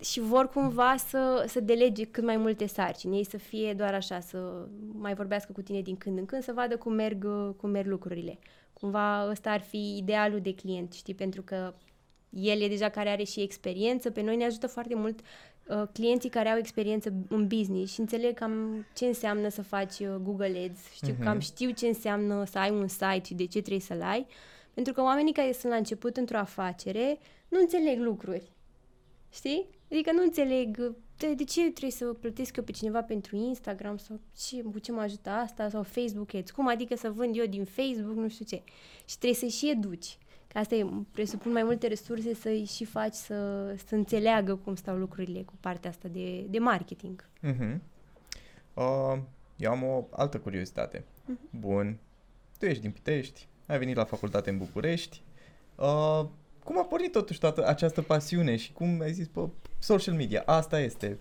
și vor cumva să, să delege cât mai multe sarcini, ei să fie doar așa, să mai vorbească cu tine din când în când, să vadă cum merg, uh, cum merg lucrurile. Cumva ăsta ar fi idealul de client, știi, pentru că el e deja care are și experiență, pe noi ne ajută foarte mult uh, clienții care au experiență în business și înțeleg cam ce înseamnă să faci uh, Google Ads, știu, Mhm. cam știu ce înseamnă să ai un site și de ce trebuie să-l ai, pentru că oamenii care sunt la început într-o afacere nu înțeleg lucruri. Știi? Adică nu înțeleg de, de ce trebuie să plătesc eu pe cineva pentru Instagram sau ce, cu ce mă ajută asta sau Facebook Ads. Cum adică să vând eu din Facebook, nu știu ce. Și trebuie să-i și educi. Că asta e, presupun mai multe resurse să-i și faci să, să înțeleagă cum stau lucrurile cu partea asta de, de marketing. Mhm. Uh, eu am o altă curiozitate. Bun. Tu ești din Pitești, ai venit la facultate în București. Uh, cum a pornit totuși toată această pasiune și cum ai zis, bă, social media, asta este.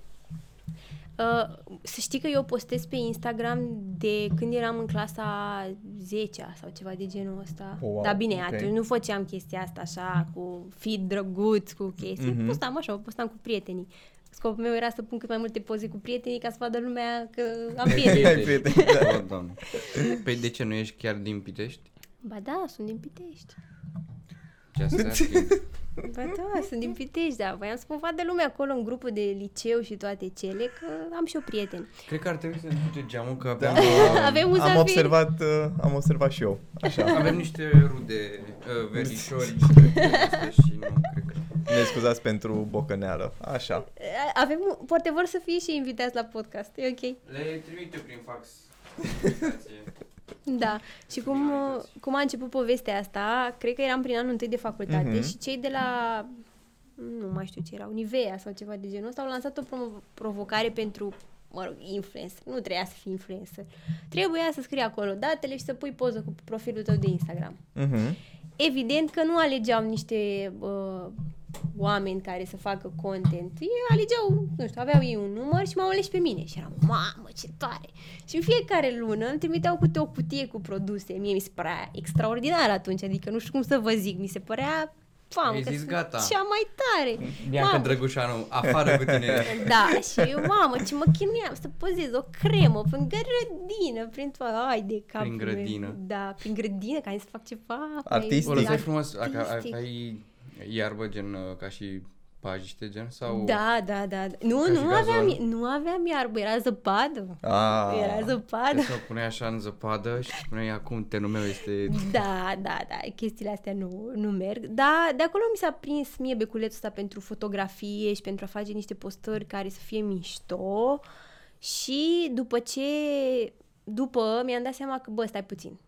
Uh, să știi că eu postez pe Instagram de când eram în clasa 10 sau ceva de genul ăsta. Oh, wow, Dar bine, ok. atunci nu făceam chestia asta așa cu feed drăguț, cu chestii. Mhm. Postam așa, o postam cu prietenii. Scopul meu era să pun cât mai multe poze cu prietenii ca să vadă lumea că am prieteni. Ai prieteni, da. Oh, [laughs] doamne. Păi de ce nu ești chiar din Pitești? ba da, sunt din Pitești. Just asking. Ba da, sunt din Pitești, da. Voiam să mă vadă lumea acolo în grupul de liceu și toate cele, că am și eu prieteni. Cred că ar trebui să ne duce geamul că Da. [laughs] avem, Avem am uzafiri. observat, uh, am observat și eu. Așa. avem niște rude uh, verișori [laughs] și nu cred că... Ne scuzați pentru bocăneală. Așa. Avem, poate vor să fie și invitați la podcast, e ok. Le trimite prin fax. [laughs] Da, și cum, uh, cum a început povestea asta, cred că eram prin anul întâi de facultate Mhm. și cei de la, nu mai știu ce erau, Nivea sau ceva de genul ăsta, au lansat o promo- provocare pentru, mă rog, influencer. Nu trebuia să fii influencer. Trebuia să scrii acolo datele și să pui poză cu profilul tău de Instagram. Mhm. Evident că nu alegeau niște uh, oameni care să facă content. Ei alegeau, nu știu, aveau ei un număr și m-au ales pe mine. Și eram, mamă, ce tare! Și în fiecare lună îmi trimiteau câte o cutie cu produse. Mie mi se părea extraordinar atunci, adică nu știu cum să vă zic, mi se părea Mamă, Ai că zis, sunt gata. cea mai tare. Bianca Mamă. Drăgușanu, afară cu tine. [laughs] Da, și eu, mamă, ce mă chinuiam să pozez o cremă prin grădină, prin toată, ai de cap. Prin grădină. Da, prin grădină, ca să fac ceva. mai Artistic. O lăsai artistic. frumos, dacă ai, ai iarbă gen uh, ca și pajiște gen sau... Da, da, da. da. Nu, Ca și nu aveam, gazon? nu aveam iarbă, era zăpadă. Ah. Era zăpadă. Să o puneai așa în zăpadă și spuneai acum tenul meu este... [laughs] Da, da, da, chestiile astea nu, nu merg. Da, de acolo mi s-a prins mie beculețul ăsta pentru fotografie și pentru a face niște postări care să fie mișto. Și după ce, după, mi-am dat seama că, bă, stai puțin,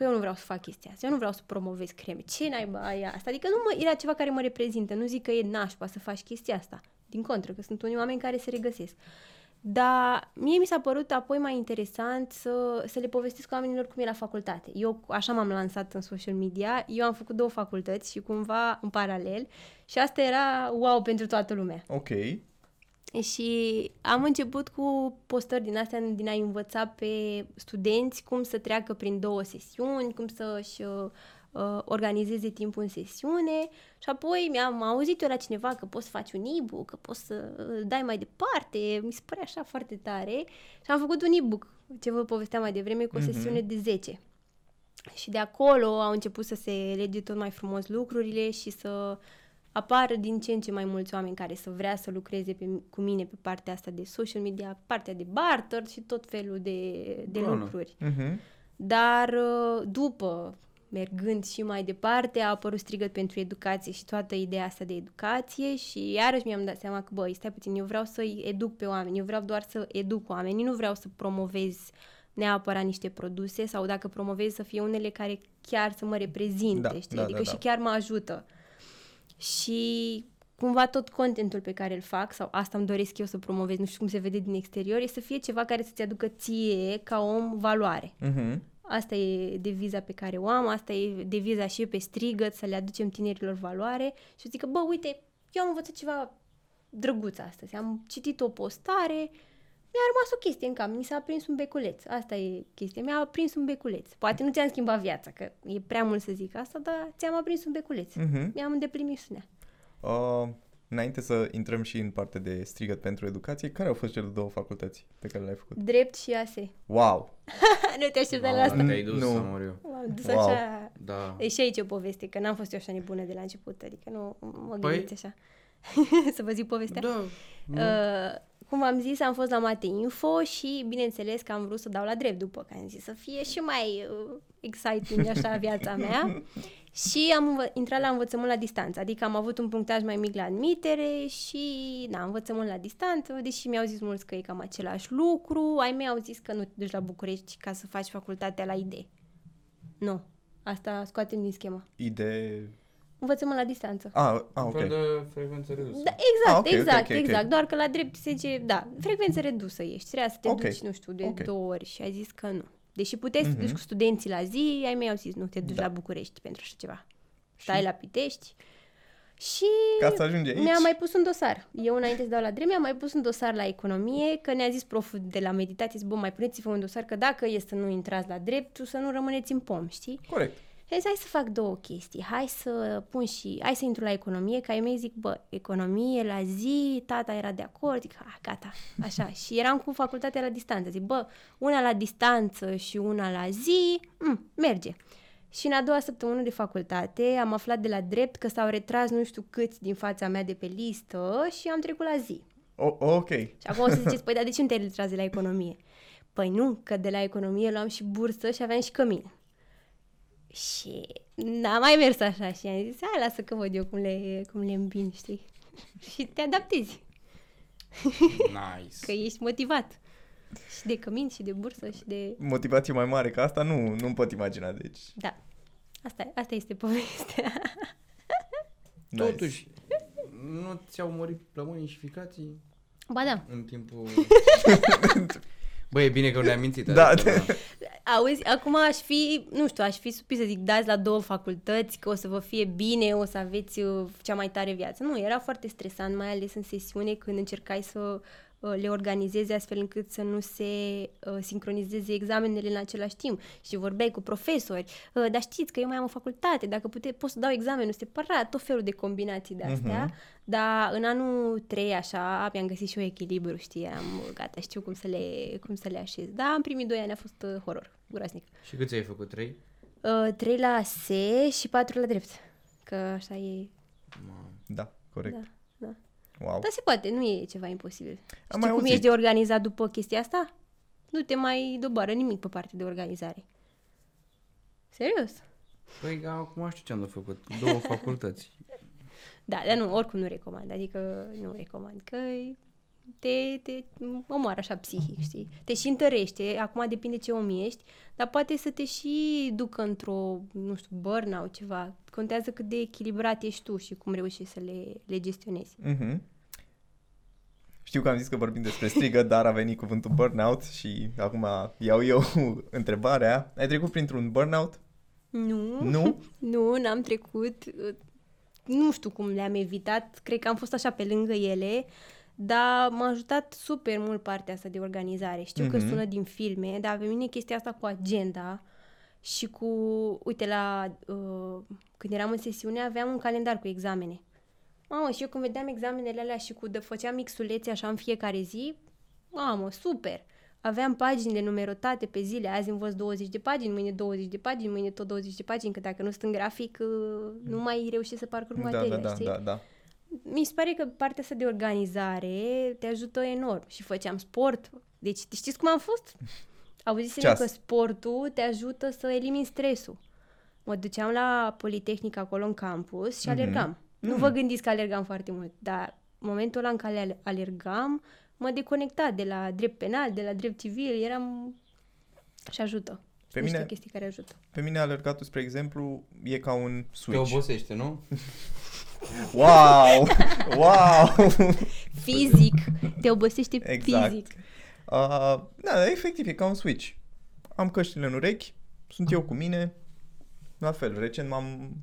că eu nu vreau să fac chestia asta, eu nu vreau să promovez creme. Ce naiba e asta? Adică nu mă, era ceva care mă reprezintă, nu zic că e nașpa să faci chestia asta. Din contră, că sunt unii oameni care se regăsesc. Dar mie mi s-a părut apoi mai interesant să, să le povestesc oamenilor cum e la facultate. Eu așa m-am lansat în social media, eu am făcut două facultăți și cumva în paralel și asta era wow pentru toată lumea. Ok. Și am început cu postări din astea, din a învăța pe studenți cum să treacă prin două sesiuni, cum să-și uh, uh, organizeze timpul în sesiune și apoi mi-am auzit eu la cineva că poți să faci un e-book, că poți să îl dai mai departe, mi se părea așa foarte tare și am făcut un e-book, ce vă povesteam mai devreme, cu o Mhm. sesiune de 10. Și de acolo au început să se lege tot mai frumos lucrurile și să apară din ce în ce mai mulți oameni care să vrea să lucreze pe, cu mine pe partea asta de social media, partea de barter și tot felul de, de Bună. lucruri. Mhm. Dar uh, după mergând și mai departe, a apărut strigăt pentru educație și toată ideea asta de educație și iarăși mi-am dat seama că, băi, stai puțin, eu vreau să-i educ pe oameni, eu vreau doar să educ oamenii, nu vreau să promovez neapărat niște produse sau dacă promovez să fie unele care chiar să mă reprezinte, Da, știi? da, adică da, și da. chiar mă ajută. Și cumva tot contentul pe care îl fac, sau asta îmi doresc eu să promovez, nu știu cum se vede din exterior, e să fie ceva care să-ți aducă ție, ca om, valoare. Mhm. Asta e deviza pe care o am, asta e deviza și pe strigăt, să le aducem tinerilor valoare și să zică, bă, uite, eu am învățat ceva drăguț astăzi, am citit o postare, mi-a rămas o chestie în cap, mi s-a aprins un beculeț. Asta e chestia, mi-a aprins un beculeț. Poate nu ți-am schimbat viața, că e prea mult să zic asta, dar ți-am aprins un beculeț. Mhm. Mi-am îndeplinit misiunea. Uh, înainte să intrăm și în partea de strigăt pentru educație, care au fost cele două facultăți pe care le-ai făcut? Drept și ase. Wow! [laughs] nu te așteptai la Mamă, asta. Te-ai dus Nu. să mor eu. M-am dus Wow. așa... Da. E și aici o poveste, că n-am fost eu așa nebună de la început, adică nu mă Păi- gândiți așa. [laughs] să vă zic povestea? Da. Uh, cum am zis, am fost la Mate Info și bineînțeles că am vrut să dau la drept după, că am zis să fie și mai uh, exciting așa [laughs] viața mea. Și am învă- intrat la învățământ la distanță, adică am avut un punctaj mai mic la admitere și da, învățământ la distanță, deși mi-au zis mulți că e cam același lucru, ai mei au zis că nu te duci la București ca să faci facultatea la IDE. Nu, asta scoatem din schemă. Idee... Învățământ la distanță. Ah, ah Un ok. fel de frecvență redusă. Da, exact, Ah, ok, ok, exact, ok, ok. exact. Doar că la drept se zice, da, frecvență redusă ești. Trebuia să te Ok, duci, nu știu, de ok. două ori și ai zis că nu. Deși puteai să te Mhm. duci cu studenții la zi, ai mei au zis, nu, te duci Da. la București pentru așa ceva. Stai la Pitești. Și Ca să ajungi aici. mi-a mai pus un dosar. Eu înainte să dau la drept, mi-a mai pus un dosar la economie, că ne-a zis proful de la meditație, zic, bă, mai puneți-vă un dosar, că dacă e să nu intrați la drept, să nu rămâneți în pom, știi? Corect. Și zis, hai să fac două chestii. Hai să pun și, hai să intru la economie, ca ai mei zic, bă, economie la zi, tata era de acord, zic, ah, gata, așa. [laughs] și eram cu facultatea la distanță. Zic, bă, una la distanță și una la zi, m- merge. Și în a doua săptămână de facultate am aflat de la drept că s-au retras nu știu câți din fața mea de pe listă și am trecut la zi. O, ok. Și acum o să ziceți, păi, dar de ce nu te-ai retras de la economie? Păi nu, că de la economie luam și bursă și aveam și cămin. Și n-a mai mers așa și am zis, hai, lasă că văd eu cum le, cum le îmbin, știi? [laughs] și te adaptezi, [laughs] Nice. că ești motivat. Și de cămin și de bursă și de... Motivație mai mare ca asta nu, nu pot imagina, deci... Da, asta, asta este povestea. [laughs] Nice. Totuși, nu ți-au murit plămânii și ficații ba da, în timpul... Băi, e bine că ne-am mințit. Da, adică, da. Auzi, acum aș fi, nu știu, aș fi supus să zic, dați la două facultăți, că o să vă fie bine, o să aveți uh, cea mai tare viață. Nu, era foarte stresant, mai ales în sesiune, când încercai să uh, le organizezi astfel încât să nu se uh, sincronizeze examenele în același timp. Și vorbeai cu profesori, uh, dar știți că eu mai am o facultate, dacă pute, pot să dau examenul separat, tot felul de combinații de astea. Mhm. Dar în anul 3, așa, mi-am găsit și eu echilibru, știi, am gata, știu cum să le, cum să le așez. Da, în primii doi ani a fost uh, horror, groaznic. Și câți ai făcut? Trei? Uh, 3 la SE și 4 la drept. Că așa e. Mamă. Da, corect. Da, da. Wow. Dar se poate, nu e ceva imposibil. Am Știi mai cum auzit. ești de organizat după chestia asta? Nu te mai doboară nimic pe partea de organizare. Serios? Păi, acum știu ce am de făcut. Două [laughs] facultăți. Da, dar nu, oricum nu recomand. Adică nu recomand, că te, te omoară așa psihic, știi? Te și întărește, acum depinde ce om ești, dar poate să te și ducă într-o, nu știu, burnout, ceva. Contează cât de echilibrat ești tu și cum reușești să le, le gestionezi. Mhm. Știu că am zis că vorbim despre strigă, dar a venit cuvântul burnout și acum iau eu [laughs] întrebarea. Ai trecut printr-un burnout? Nu, Nu? [laughs] nu, n-am trecut. Nu știu cum le-am evitat, cred că am fost așa pe lângă ele, dar m-a ajutat super mult partea asta de organizare. Știu că Mhm. sună din filme, dar pe mine chestia asta cu agenda și cu, uite, la, uh, când eram în sesiune aveam un calendar cu examene. Mamă, și eu când vedeam examenele alea și cu de făceam mixulețe așa în fiecare zi, mamă, super! Aveam paginile numerotate pe zile, azi învăț 20 de pagini, mâine 20 de pagini, mâine tot 20 de pagini, că dacă nu sunt în grafic, uh, nu mai reușesc să parcurg Da, materia, da, da, știi? da, da. Mi se pare că partea asta de organizare te ajută enorm. Și făceam sport. Deci știți cum am fost? [laughs] Auzisem Ceas. că sportul te ajută să elimini stresul. mă duceam la Politehnic acolo în campus și Mhm. alergam. Nu Mm. vă gândiți că alergam foarte mult, dar momentul ăla în care ale- alergam, mă deconecta de la drept penal, de la drept civil, eram... și ajută. Pe Niște mine, chestii care ajută. pe mine alergatul, spre exemplu, e ca un Te switch. obosește, nu? [laughs] Wow! Wow! Fizic, te obosește Exact. fizic. Uh, da, efectiv, e ca un switch. Am căștile în urechi, sunt eu cu mine. La fel, recent m-am...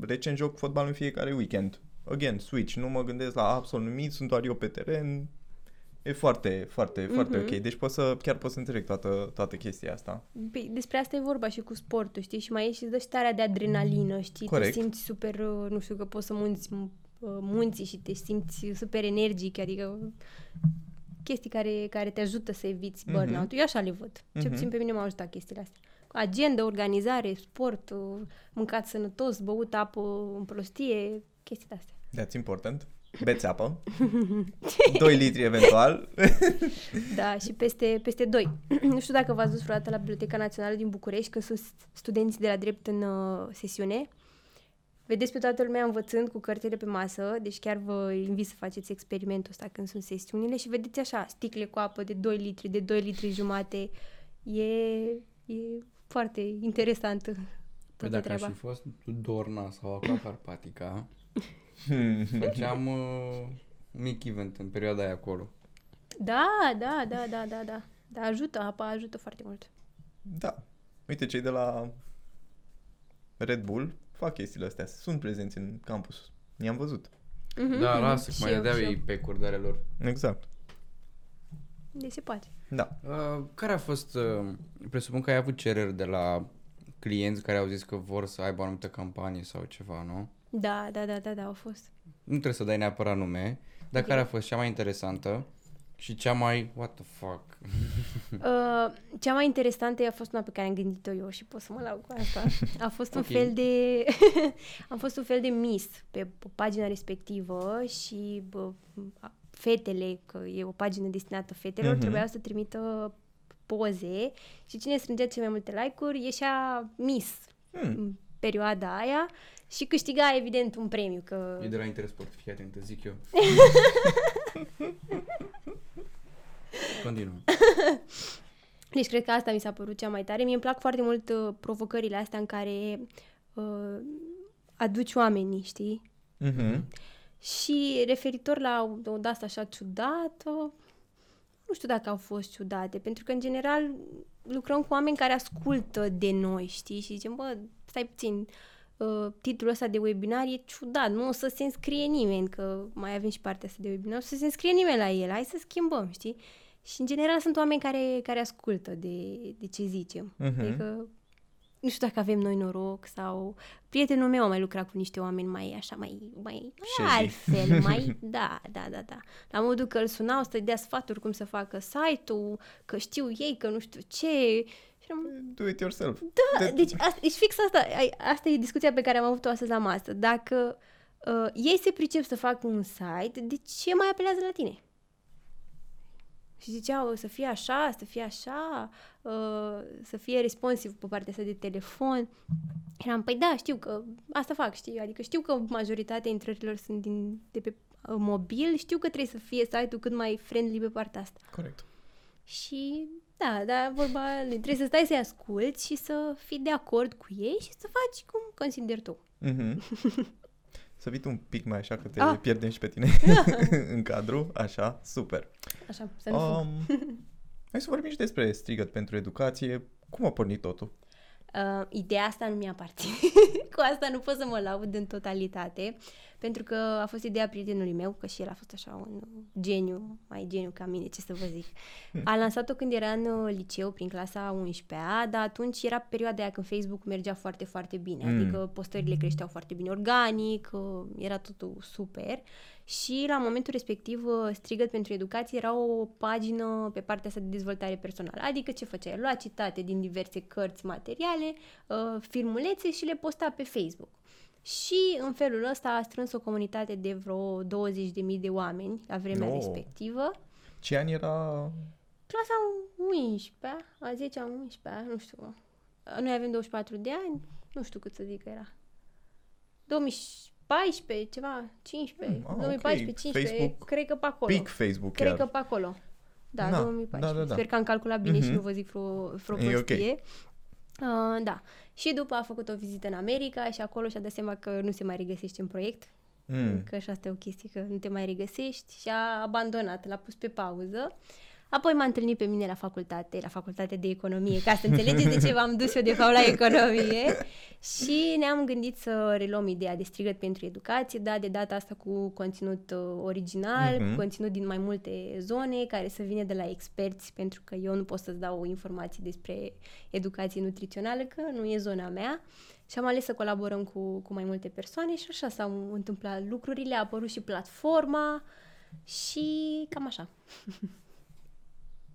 Recent joc fotbal în fiecare weekend. Again, switch, nu mă gândesc la absolut nimic, sunt doar eu pe teren. E foarte, foarte, mm-hmm. foarte Mhm. ok. Deci pot să, chiar pot să înțeleg toată, toată chestia asta. Păi, despre asta e vorba și cu sportul, știi? Și mai e și îți dă starea de adrenalină, știi? Corect. Te simți super, uh, nu știu, că poți să munți uh, munții și te simți super energic, adică chestii care, care te ajută să eviți Mhm. burnout-ul. Eu așa le văd. Cel Mhm. puțin pe mine m-au ajutat chestiile astea. Agenda, organizare, sport, uh, mâncat sănătos, băut apă în prostie, chestii de astea. That's important. Beți apă. [laughs] 2 litri eventual. Da, și peste, peste doi. [clears throat] nu știu dacă v-ați dus vreodată la Biblioteca Națională din București când sunt studenții de la drept în uh, sesiune. Vedeți pe toată lumea învățând cu cărțile pe masă, deci chiar vă invit să faceți experimentul ăsta când sunt sesiunile și vedeți așa, sticle cu apă de 2 litri, de 2 litri jumate. E, e foarte interesant Păi toată dacă aș treaba. fi fost Dorna sau Aqua Carpatica, [laughs] făceam uh, un mic event în perioada aia acolo. Da, da, da, da, da, da. Da, ajută, apa ajută foarte mult. Da. Uite, cei de la Red Bull fac chestiile astea. Sunt prezenți în campus. I-am văzut. Mhm, Da, mhm. lasă, Și mai eu, dădeau și eu. ei pe curdare lor. Exact. Deci se poate. Da. Uh, care a fost, uh, presupun că ai avut cereri de la clienți care au zis că vor să aibă o anumită campanie sau ceva, nu? Da, da, da, da, da, au fost. Nu trebuie să dai neapărat nume, dar Ok. care a fost cea mai interesantă și cea mai, what the fuck? [laughs] Uh, cea mai interesantă a fost una pe care am gândit-o eu și pot să mă laud cu asta. A fost un Ok. fel de... [laughs] am fost un fel de miss pe, pe pagina respectivă și bă, a- fetele, că e o pagină destinată fetelor, Mhm. trebuiau să trimită poze și cine strângea cele mai multe like-uri ieșea miss Hmm. în perioada aia și câștiga evident un premiu, că E de la Intersport, fii atent, îți zic eu. [laughs] Continuă. Deci cred că asta mi s-a părut cea mai tare. Mie îmi plac foarte mult uh, provocările astea în care uh, aduci oamenii, știi? Mhm. Și referitor la o, o de-asta așa ciudată, nu știu dacă au fost ciudate, pentru că în general lucrăm cu oameni care ascultă de noi, știi? Și zicem, bă, stai puțin, uh, titlul ăsta de webinar e ciudat, nu o să se înscrie nimeni, că mai avem și partea asta de webinar, nu o să se înscrie nimeni la el, hai să schimbăm, știi? Și în general sunt oameni care, care ascultă de, de ce zicem. Mhm. Adică nu știu dacă avem noi noroc sau prietenul meu a mai lucrat cu niște oameni mai așa, mai, mai, mai Shady. altfel, [laughs] mai, da, da, da, da. La modul că îl sunau să dea sfaturi cum să facă site-ul, că știu ei, că nu știu ce. Și eram, Do it yourself. da, De- deci, asta, deci fix asta, ai- asta e discuția pe care am avut-o astăzi la masă. Dacă uh, ei se pricep să facă un site, de ce mai apelează la tine? Și ziceau să fie așa, să fie așa, uh, să fie responsiv pe partea asta de telefon. Eram, păi da, știu că asta fac, știi? Adică știu că majoritatea intrărilor sunt din, de pe uh, mobil, știu că trebuie să fie site-ul cât mai friendly pe partea asta. Corect. Și da, da, vorba, trebuie să stai să-i asculți și să fii de acord cu ei și să faci cum consideri tu. Mhm. Să vii tu un pic mai așa, că te Ah. pierdem și pe tine [laughs] în cadru. Așa, super. Așa, să nu fug. Um, hai să vorbim și despre strigăt pentru educație. Cum a pornit totul? Uh, ideea asta nu mi-a aparține. [laughs] Cu asta nu pot să mă laud în totalitate, pentru că a fost ideea prietenului meu, că și el a fost așa un geniu, mai geniu ca mine, ce să vă zic. A lansat-o când era în uh, liceu, prin clasa 11-a, dar atunci era perioada aia când Facebook mergea foarte, foarte bine, Mm. adică postările creșteau foarte bine organic, uh, era totul super și la momentul respectiv uh, Strigăt pentru Educație era o pagină pe partea asta de dezvoltare personală, adică ce făcea? Lua citate din diverse cărți, materiale, uh, filmulețe și le posta pe Facebook. Și în felul ăsta a strâns o comunitate de vreo 20.000 de oameni la vremea Oh. respectivă. Ce an era... Clasa 11 a 10-a, 11 nu știu. noi avem 24 de ani, nu știu cât să zic că era. 2014, ceva, 15, Mm, ah, 2014, ok. 15, Facebook, cred că pe acolo. Pic Facebook Cred chiar. că pe acolo. Da, Na, 2014. da, da, da. Sper că am calculat bine și Mhm. nu vă zic vreo, vreo E ok. prostie. Uh, da. Și după a făcut o vizită în America și acolo și-a dat seama că nu se mai regăsește în proiect. Mm. Că și asta e o chestie, că nu te mai regăsești și a abandonat, l-a pus pe pauză. Apoi m-a întâlnit pe mine la facultate, la facultate de economie, ca să înțelegeți de ce v-am dus eu de fapt la economie. [laughs] Și ne-am gândit să reluăm ideea de strigăt pentru educație, da, de data asta cu conținut uh, original, Mhm. cu conținut din mai multe zone, care să vină de la experți, pentru că eu nu pot să-ți dau informații despre educație nutrițională, că nu e zona mea. Și am ales să colaborăm cu, cu mai multe persoane și așa s-au întâmplat lucrurile, a apărut și platforma și cam așa. [laughs]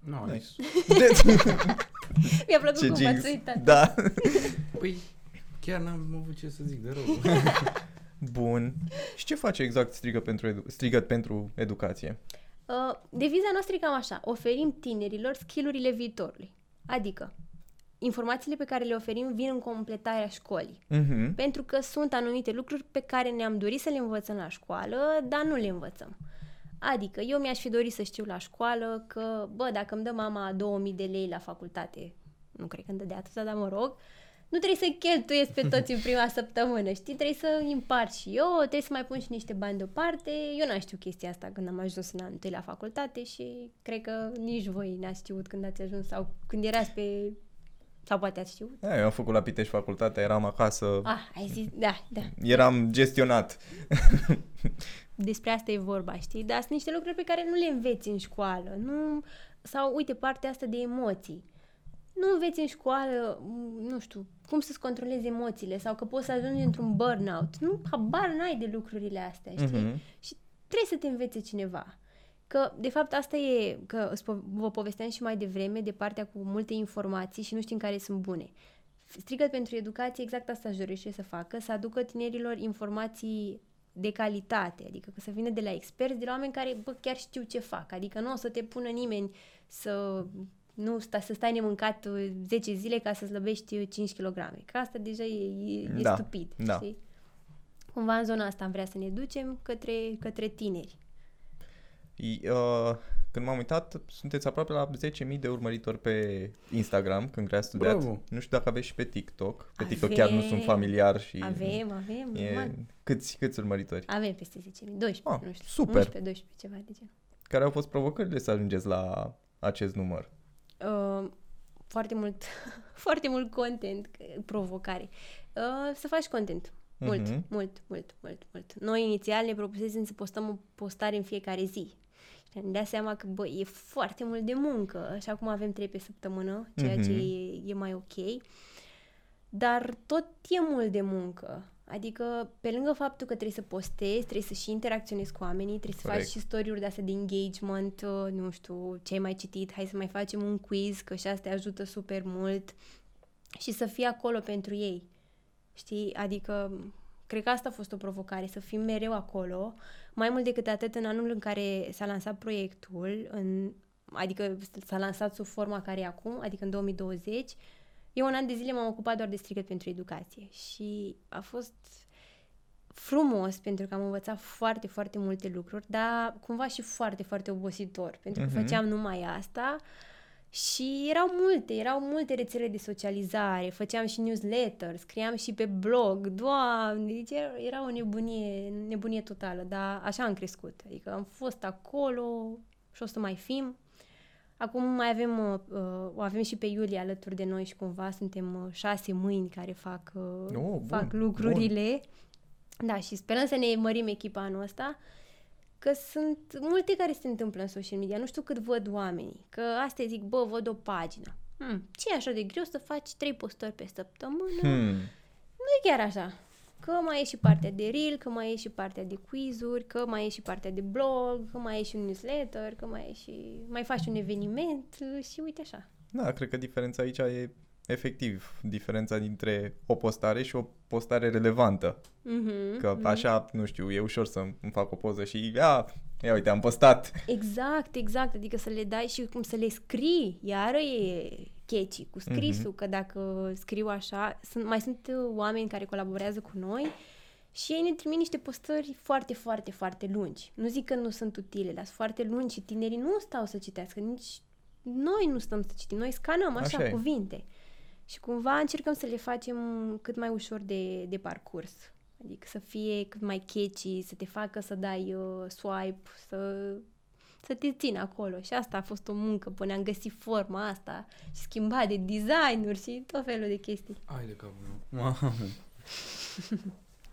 Nice. [laughs] Mi-a plăcut Ce cum jinx. v-ați uitat. Da. [laughs] Păi, chiar n-am avut ce să zic de rău. [laughs] Bun. Și ce face exact strigă pentru edu- strigăt pentru educație? Uh, deviza noastră e cam așa. Oferim tinerilor skillurile viitorului. Adică, informațiile pe care le oferim vin în completarea școlii. Mhm. Pentru că sunt anumite lucruri pe care ne-am dorit să le învățăm la școală, dar nu le învățăm. Adică, eu mi-aș fi dorit să știu la școală că, bă, dacă îmi dă mama 2000 de lei la facultate, nu cred că îmi dădea atâta, dar mă rog, nu trebuie să cheltuiesc pe toți în prima [laughs] săptămână, știi? Trebuie să îi împart și eu, trebuie să mai pun și niște bani deoparte. Eu n-am știut chestia asta când am ajuns în anul întâi la facultate și cred că nici voi n-ați știut când ați ajuns sau când erați pe... sau poate ați știut. Da, eu am făcut la Pitești facultatea, eram acasă, Ah, ai zis, da, da. eram gestionat. [laughs] despre asta e vorba, știi? Dar sunt niște lucruri pe care nu le înveți în școală. Nu... Sau, uite, partea asta de emoții. Nu înveți în școală, m, nu știu, cum să-ți controlezi emoțiile sau că poți să ajungi într-un burnout. Nu, habar n-ai de lucrurile astea, știi? Mhm. Și trebuie să te învețe cineva. Că, de fapt, asta e, că îți po- vă povesteam și mai devreme, de partea cu multe informații și nu știm care sunt bune. Strigăt pentru educație, exact asta își dorește să facă, să aducă tinerilor informații de calitate, adică că să vină de la experți, de la oameni care, bă, chiar știu ce fac, adică nu o să te pună nimeni să nu sta, să stai nemâncat uh, 10 zile ca să slăbești 5 kg. Că asta deja e, e, e Da, stupid, da. știi? Cumva în zona asta am vrea să ne ducem către, către tineri. I- Uh, când m-am uitat, sunteți aproape la 10.000 de urmăritori pe Instagram, când crea studiat. Bravo. Nu știu dacă aveți și pe TikTok. Pe TikTok Avem. chiar nu sunt familiar și... Avem, avem, E, normal. câți, câți urmăritori? Avem peste 10.000, 12, Ah, nu știu, super. 11, 12, ceva de genul. Care au fost provocările să ajungeți la acest număr? Uh, foarte mult, [laughs] foarte mult content, provocare. Uh, să faci content. Mult, Mhm. mult, mult, mult, mult. Noi inițial ne propusesem să postăm o postare în fiecare zi. Și ne-am dat seama că, bă, e foarte mult de muncă. Așa cum avem trei pe săptămână, ceea ce Mhm. e, e mai ok. Dar tot e mult de muncă. Adică, pe lângă faptul că trebuie să postezi, trebuie să și interacționezi cu oamenii, trebuie să Corect. faci și story-uri de astea de engagement, uh, nu știu, ce ai mai citit, hai să mai facem un quiz, că și asta te ajută super mult. Și să fii acolo pentru ei. Știi? Adică, cred că asta a fost o provocare, să fim mereu acolo. Mai mult decât atât, în anul în care s-a lansat proiectul, în, adică s-a lansat sub forma care e acum, adică în 2020, eu un an de zile m-am ocupat doar de strigăt pentru educație și a fost frumos pentru că am învățat foarte, foarte multe lucruri, dar cumva și foarte, foarte obositor, pentru că Mhm. făceam numai asta și erau multe, erau multe rețele de socializare, făceam și newsletter, scriam și pe blog, doamne, deci era, era o nebunie, nebunie totală, dar așa am crescut, adică am fost acolo și o să mai fim. Acum mai avem, uh, uh, o avem și pe Iulia alături de noi și cumva suntem uh, șase mâini care fac, uh, Oh, bun, fac lucrurile. Da, și sperăm să ne mărim echipa anul ăsta, că sunt multe care se întâmplă în social media. Nu știu cât văd oamenii, că asta zic, bă, văd o pagină. Hmm, ce e așa de greu să faci trei postări pe săptămână? Hmm. Nu e chiar așa. Că mai e și partea de reel, că mai e și partea de quizuri, că mai e și partea de blog, că mai e și un newsletter, că mai e și... mai faci un eveniment și uite așa. Da, cred că diferența aici e efectiv diferența dintre o postare și o postare relevantă. Mm-hmm. Că așa, nu știu, e ușor să îmi fac o poză și ia, ia uite, am postat. Exact, exact. Adică să le dai și cum să le scrii. Iară e, catchy cu scrisul, mm-hmm. că dacă scriu așa, sunt, mai sunt uh, oameni care colaborează cu noi și ei ne trimit niște postări foarte, foarte, foarte lungi. Nu zic că nu sunt utile, dar sunt foarte lungi și tinerii nu stau să citească, nici noi nu stăm să citim, noi scanăm așa, Așa e. cuvinte. Și cumva încercăm să le facem cât mai ușor de, de parcurs. Adică să fie cât mai catchy, să te facă să dai uh, swipe, să, să te țină acolo. Și asta a fost o muncă până am găsit forma asta și schimbat de designuri și tot felul de chestii. Ai de capul meu. Mamă.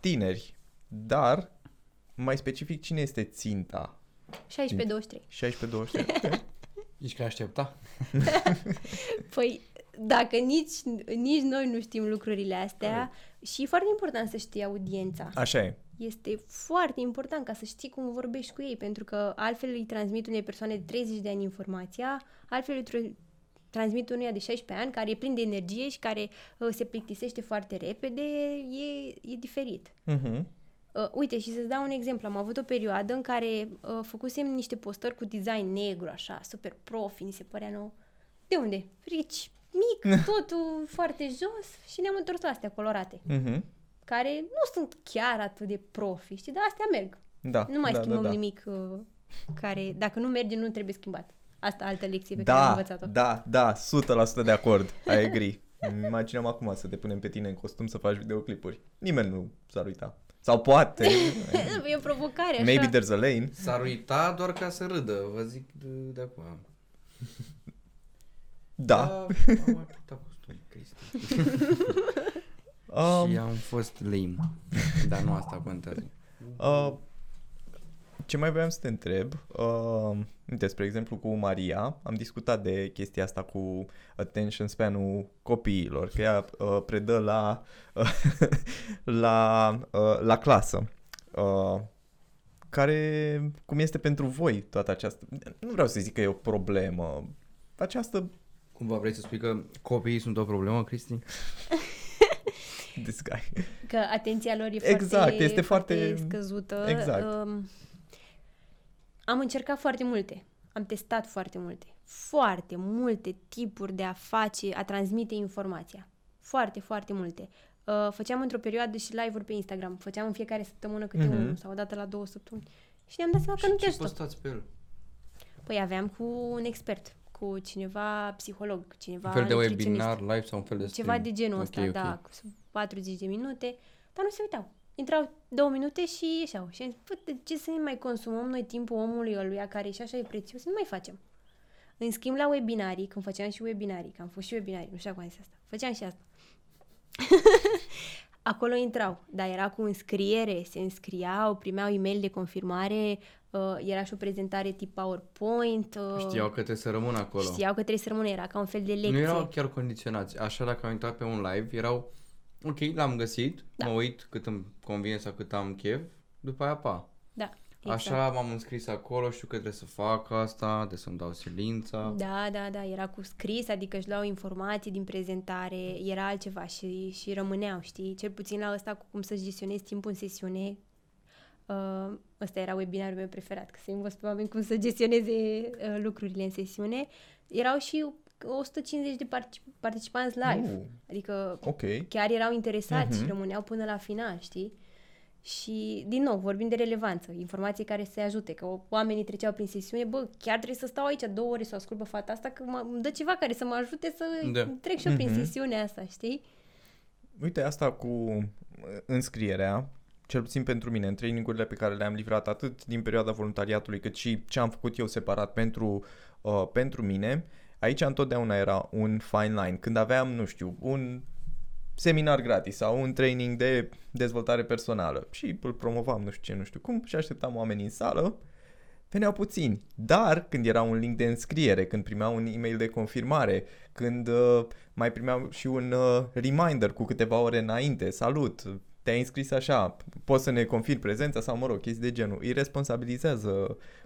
Tineri, dar mai specific cine este ținta? 16-23. 16-23? Ești că aștepta? [laughs] Păi, dacă nici, nici noi nu știm lucrurile astea, și e foarte important să știi audiența. Așa e. Este foarte important ca să știi cum vorbești cu ei, pentru că altfel îi transmit unei persoane de 30 de ani informația, altfel îi tr- transmit unuia de 16 ani care e plin de energie și care uh, se plictisește foarte repede, e, e diferit. Uh-huh. Uh, uite, și să-ți dau un exemplu. Am avut o perioadă în care uh, făcusem niște postări cu design negru, așa, super profi, mi se părea nou. De unde? Frici, mic, [laughs] totul foarte jos și ne-am întors la astea colorate, Uh-huh. care nu sunt chiar atât de profi, știi, dar astea merg. Da, Nu mai da, schimbăm da, da. nimic uh, care, dacă nu merge, nu trebuie schimbat. Asta altă lecție pe care am Da, învățat-o. da, da, 100% de acord. I agree. Îmi Imaginăm acum să te punem pe tine în costum să faci videoclipuri. Nimeni nu s-ar uita. Sau poate. [laughs] e o provocare, așa. Maybe there's a lane. S-ar uita doar ca să râdă, vă zic de, de acum. Da. am mai purtat costum, Cristi. Um, Și am fost lame. Dar nu asta contează. Uh, ce mai voiam să te întreb, uh, uite, spre exemplu cu Maria, am discutat de chestia asta cu attention span-ul copiilor, că ea uh, predă la, uh, [laughs] la, uh, la clasă. Uh, care, cum este pentru voi toată această, nu vreau să zic că e o problemă, această, Cumva vrei să spui că copiii sunt o problemă, Cristi? [laughs] this guy. Că atenția lor e Exact, foarte, este foarte- scăzută. exact. Um, am încercat foarte multe. Am testat foarte multe. Foarte multe tipuri de a face, a transmite informația. Foarte, foarte multe. Uh, făceam într-o perioadă și live-uri pe Instagram. Făceam în fiecare săptămână câte Mhm. unul sau o dată la două săptămâni. Și ne-am dat seama că și nu te ce ajută. postați pe el? Păi aveam cu un expert, cu cineva psiholog, cineva Un fel de nutriționist. webinar live sau un fel de Ceva stream? de genul Ok, ăsta, ok. da, cu 40 de minute, dar nu se uitau. Intrau două minute și ieșeau. Și am zis, "Bă, de ce să ne mai consumăm noi timpul omului ăluia care și așa e prețios? Nu mai facem. În schimb, la webinarii, când făceam și webinarii, că am fost și webinarii, nu știu dacă am zis asta, făceam și asta. [laughs] Acolo intrau, dar era cu înscriere, se înscriau, primeau e-mail de confirmare, uh, era și o prezentare tip PowerPoint. Uh, Știau că trebuie să rămân acolo. Știau că trebuie să rămână, era ca un fel de lecție. Nu erau chiar condiționați. Așa dacă am intrat pe un live, erau ok, l-am găsit, Da. mă uit cât îmi convine sau cât am chef, după aia pa. Da, exact. Așa m-am înscris acolo, știu că trebuie să fac asta, de să-mi dau silința. Da, da, da, era cu scris, adică își luau informații din prezentare, era altceva și, și rămâneau, știi? Cel puțin la ăsta cu cum să-și gestionezi timpul în sesiune. Uh, ăsta era webinarul meu preferat, că să învăț pe oameni cum să gestioneze uh, lucrurile în sesiune. Erau și 150 de particip- participanți live, Uh. adică Ok. chiar erau interesați și Mhm. rămâneau până la final, știi? Și, din nou, vorbim de relevanță, informații care să ajute, că oamenii treceau prin sesiune, bă, chiar trebuie să stau aici două ore să o ascult pe fata asta, că mă, îmi dă ceva care să mă ajute să Da. trec și eu prin Mhm. sesiunea asta, știi? Uite, asta cu uh, înscrierea, cel puțin pentru mine, în trainingurile pe care le-am livrat atât din perioada voluntariatului, cât și ce am făcut eu separat pentru, uh, pentru mine, aici întotdeauna era un fine line. Când aveam, nu știu, un seminar gratis sau un training de dezvoltare personală și îl promovam nu știu ce, nu știu cum și așteptam oamenii în sală, veneau puțini. Dar când era un link de înscriere, când primeau un e-mail de confirmare, când uh, mai primeau și un uh, reminder cu câteva ore înainte, salut, te-ai înscris așa, poți să ne confirmi prezența sau, mă rog, chestii de genul. Îi responsabilizează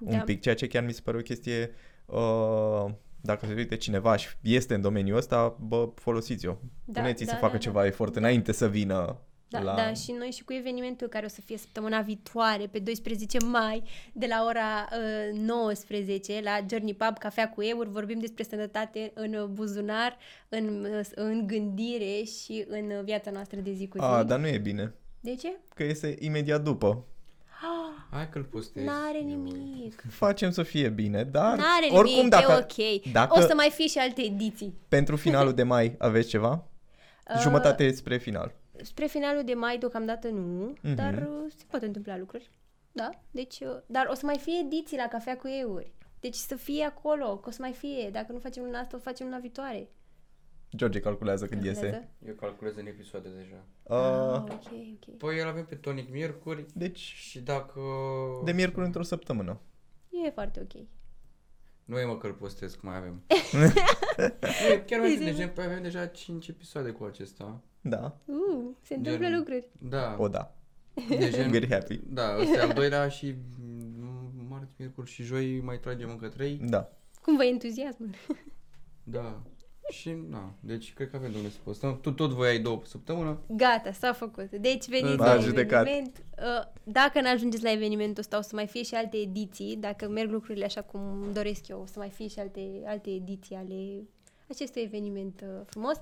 un Da. pic, ceea ce chiar mi se pare o chestie, uh, dacă se uite cineva și este în domeniul ăsta, bă, folosiți-o. Da, Puneți-i da, să facă da, ceva da. efort înainte să vină Da, la... da, și noi și cu evenimentul care o să fie săptămâna viitoare, pe 12 mai, de la ora uh, 19, la Journey Pub, cafea cu euri, vorbim despre sănătate în buzunar, în, uh, în gândire și în viața noastră de zi cu zi. A, dar nu e bine. De ce? Că este imediat după. [gasps] Hai că-l postez. N-are nimic. Facem să fie bine, dar N-are oricum nimic, dacă, e ok. dacă O să mai fie și alte ediții. pentru finalul de mai aveți ceva? [laughs] Uh, Jumătate spre final. Spre finalul de mai, deocamdată nu, Mhm. dar uh, se pot întâmpla lucruri. Da, deci, uh, dar o să mai fie ediții la cafea cu euri. Deci să fie acolo, că o să mai fie. Dacă nu facem luna asta, o facem luna viitoare. George calculează când iese. Calculează? Eu calculez în episoade deja. Uh, Ah, ok, ok. Păi el avem pe tonic miercuri deci, și dacă... de miercuri într-o săptămână. E foarte ok. Nu e mă că-l postez, că mai avem. nu, [laughs] e chiar mai Deci- de gen, păi avem deja 5 episoade cu acesta. Da. Uh, se întâmplă Gen- lucruri. Da. O, da. De gen, Very happy. da, ăsta e al doilea și mm, marți, miercuri și joi mai tragem încă 3. Da. Cum vă entuziasmă? [laughs] Da. Și, na, deci cred că avem de unde să postăm. Tu tot voi ai două pe săptămână. Gata, s-a făcut. Deci veniți M-a la judecat. eveniment. Uh, Dacă nu ajungeți la evenimentul ăsta, o să mai fie și alte ediții. Dacă merg lucrurile așa cum îmi doresc eu, o să mai fie și alte, alte ediții ale acestui eveniment uh, frumos.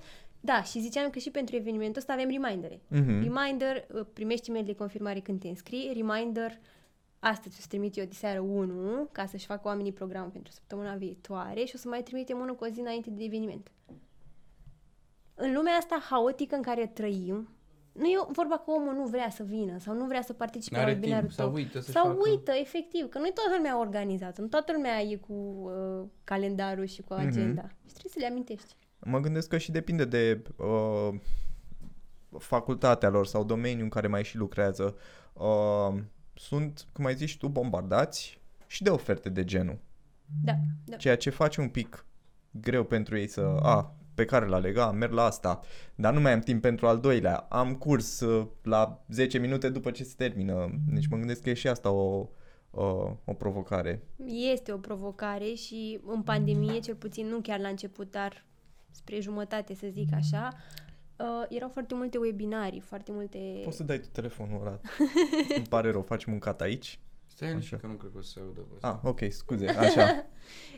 Da, și ziceam că și pentru evenimentul ăsta avem remindere. Mhm. Reminder, uh, primești e de confirmare când te înscrii. Reminder, astăzi o să trimit eu de seară 1 ca să-și facă oamenii programul pentru săptămâna viitoare și o să mai trimitem unul cu o zi înainte de eveniment. În lumea asta haotică în care trăim, nu e vorba că omul nu vrea să vină sau nu vrea să participe la N-are webinarul timp sau tău. uită să-și sau facă- uită, efectiv, că nu toată lumea organizată, nu toată lumea e cu uh, calendarul și cu Mhm. agenda. Și trebuie să le amintești. Mă gândesc că și depinde de uh, facultatea lor sau domeniul în care mai și lucrează. Uh, sunt, cum ai zis tu, bombardați și de oferte de genul. Da, da. Ceea ce face un pic greu pentru ei să, a, pe care l lega, merg la asta, dar nu mai am timp pentru al doilea, am curs uh, la 10 minute după ce se termină. Deci mă gândesc că e și asta o, o, o provocare. Este o provocare și în pandemie, cel puțin nu chiar la început, dar spre jumătate, să zic așa, uh, erau foarte multe webinarii, foarte multe... Poți să dai tu telefonul ăla. [laughs] Îmi pare rău, facem un cat aici. Stai liniștit Așa. că nu cred că o să se audă pe Ah, ok, scuze, așa. [laughs]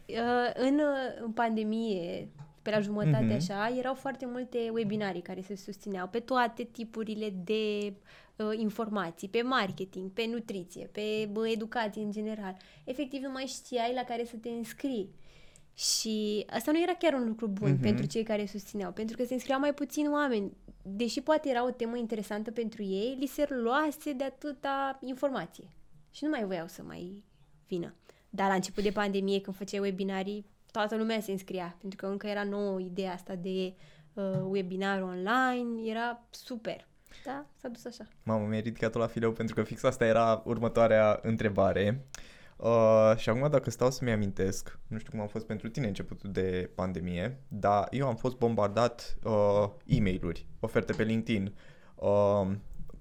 Uh, în, uh, în pandemie, pe la jumătate Mhm. așa, erau foarte multe webinarii care se susțineau pe toate tipurile de uh, informații, pe marketing, pe nutriție, pe bă, educație în general. Efectiv, nu mai știai la care să te înscrii. Și asta nu era chiar un lucru bun Mhm. pentru cei care susțineau, pentru că se înscriau mai puțini oameni. Deși poate era o temă interesantă pentru ei, li se luase de atâta informație. Și nu mai voiau să mai vină. Dar la început de pandemie, când făceai webinarii, toată lumea se înscria, pentru că încă era nouă ideea asta de uh, webinar online, era super. Da, s-a dus așa. Mamă, mi-ai ridicat-o la fileu pentru că fix asta era următoarea întrebare. Uh, și acum dacă stau să-mi amintesc, nu știu cum a fost pentru tine începutul de pandemie, dar eu am fost bombardat uh, e-mail-uri, oferte pe LinkedIn, uh,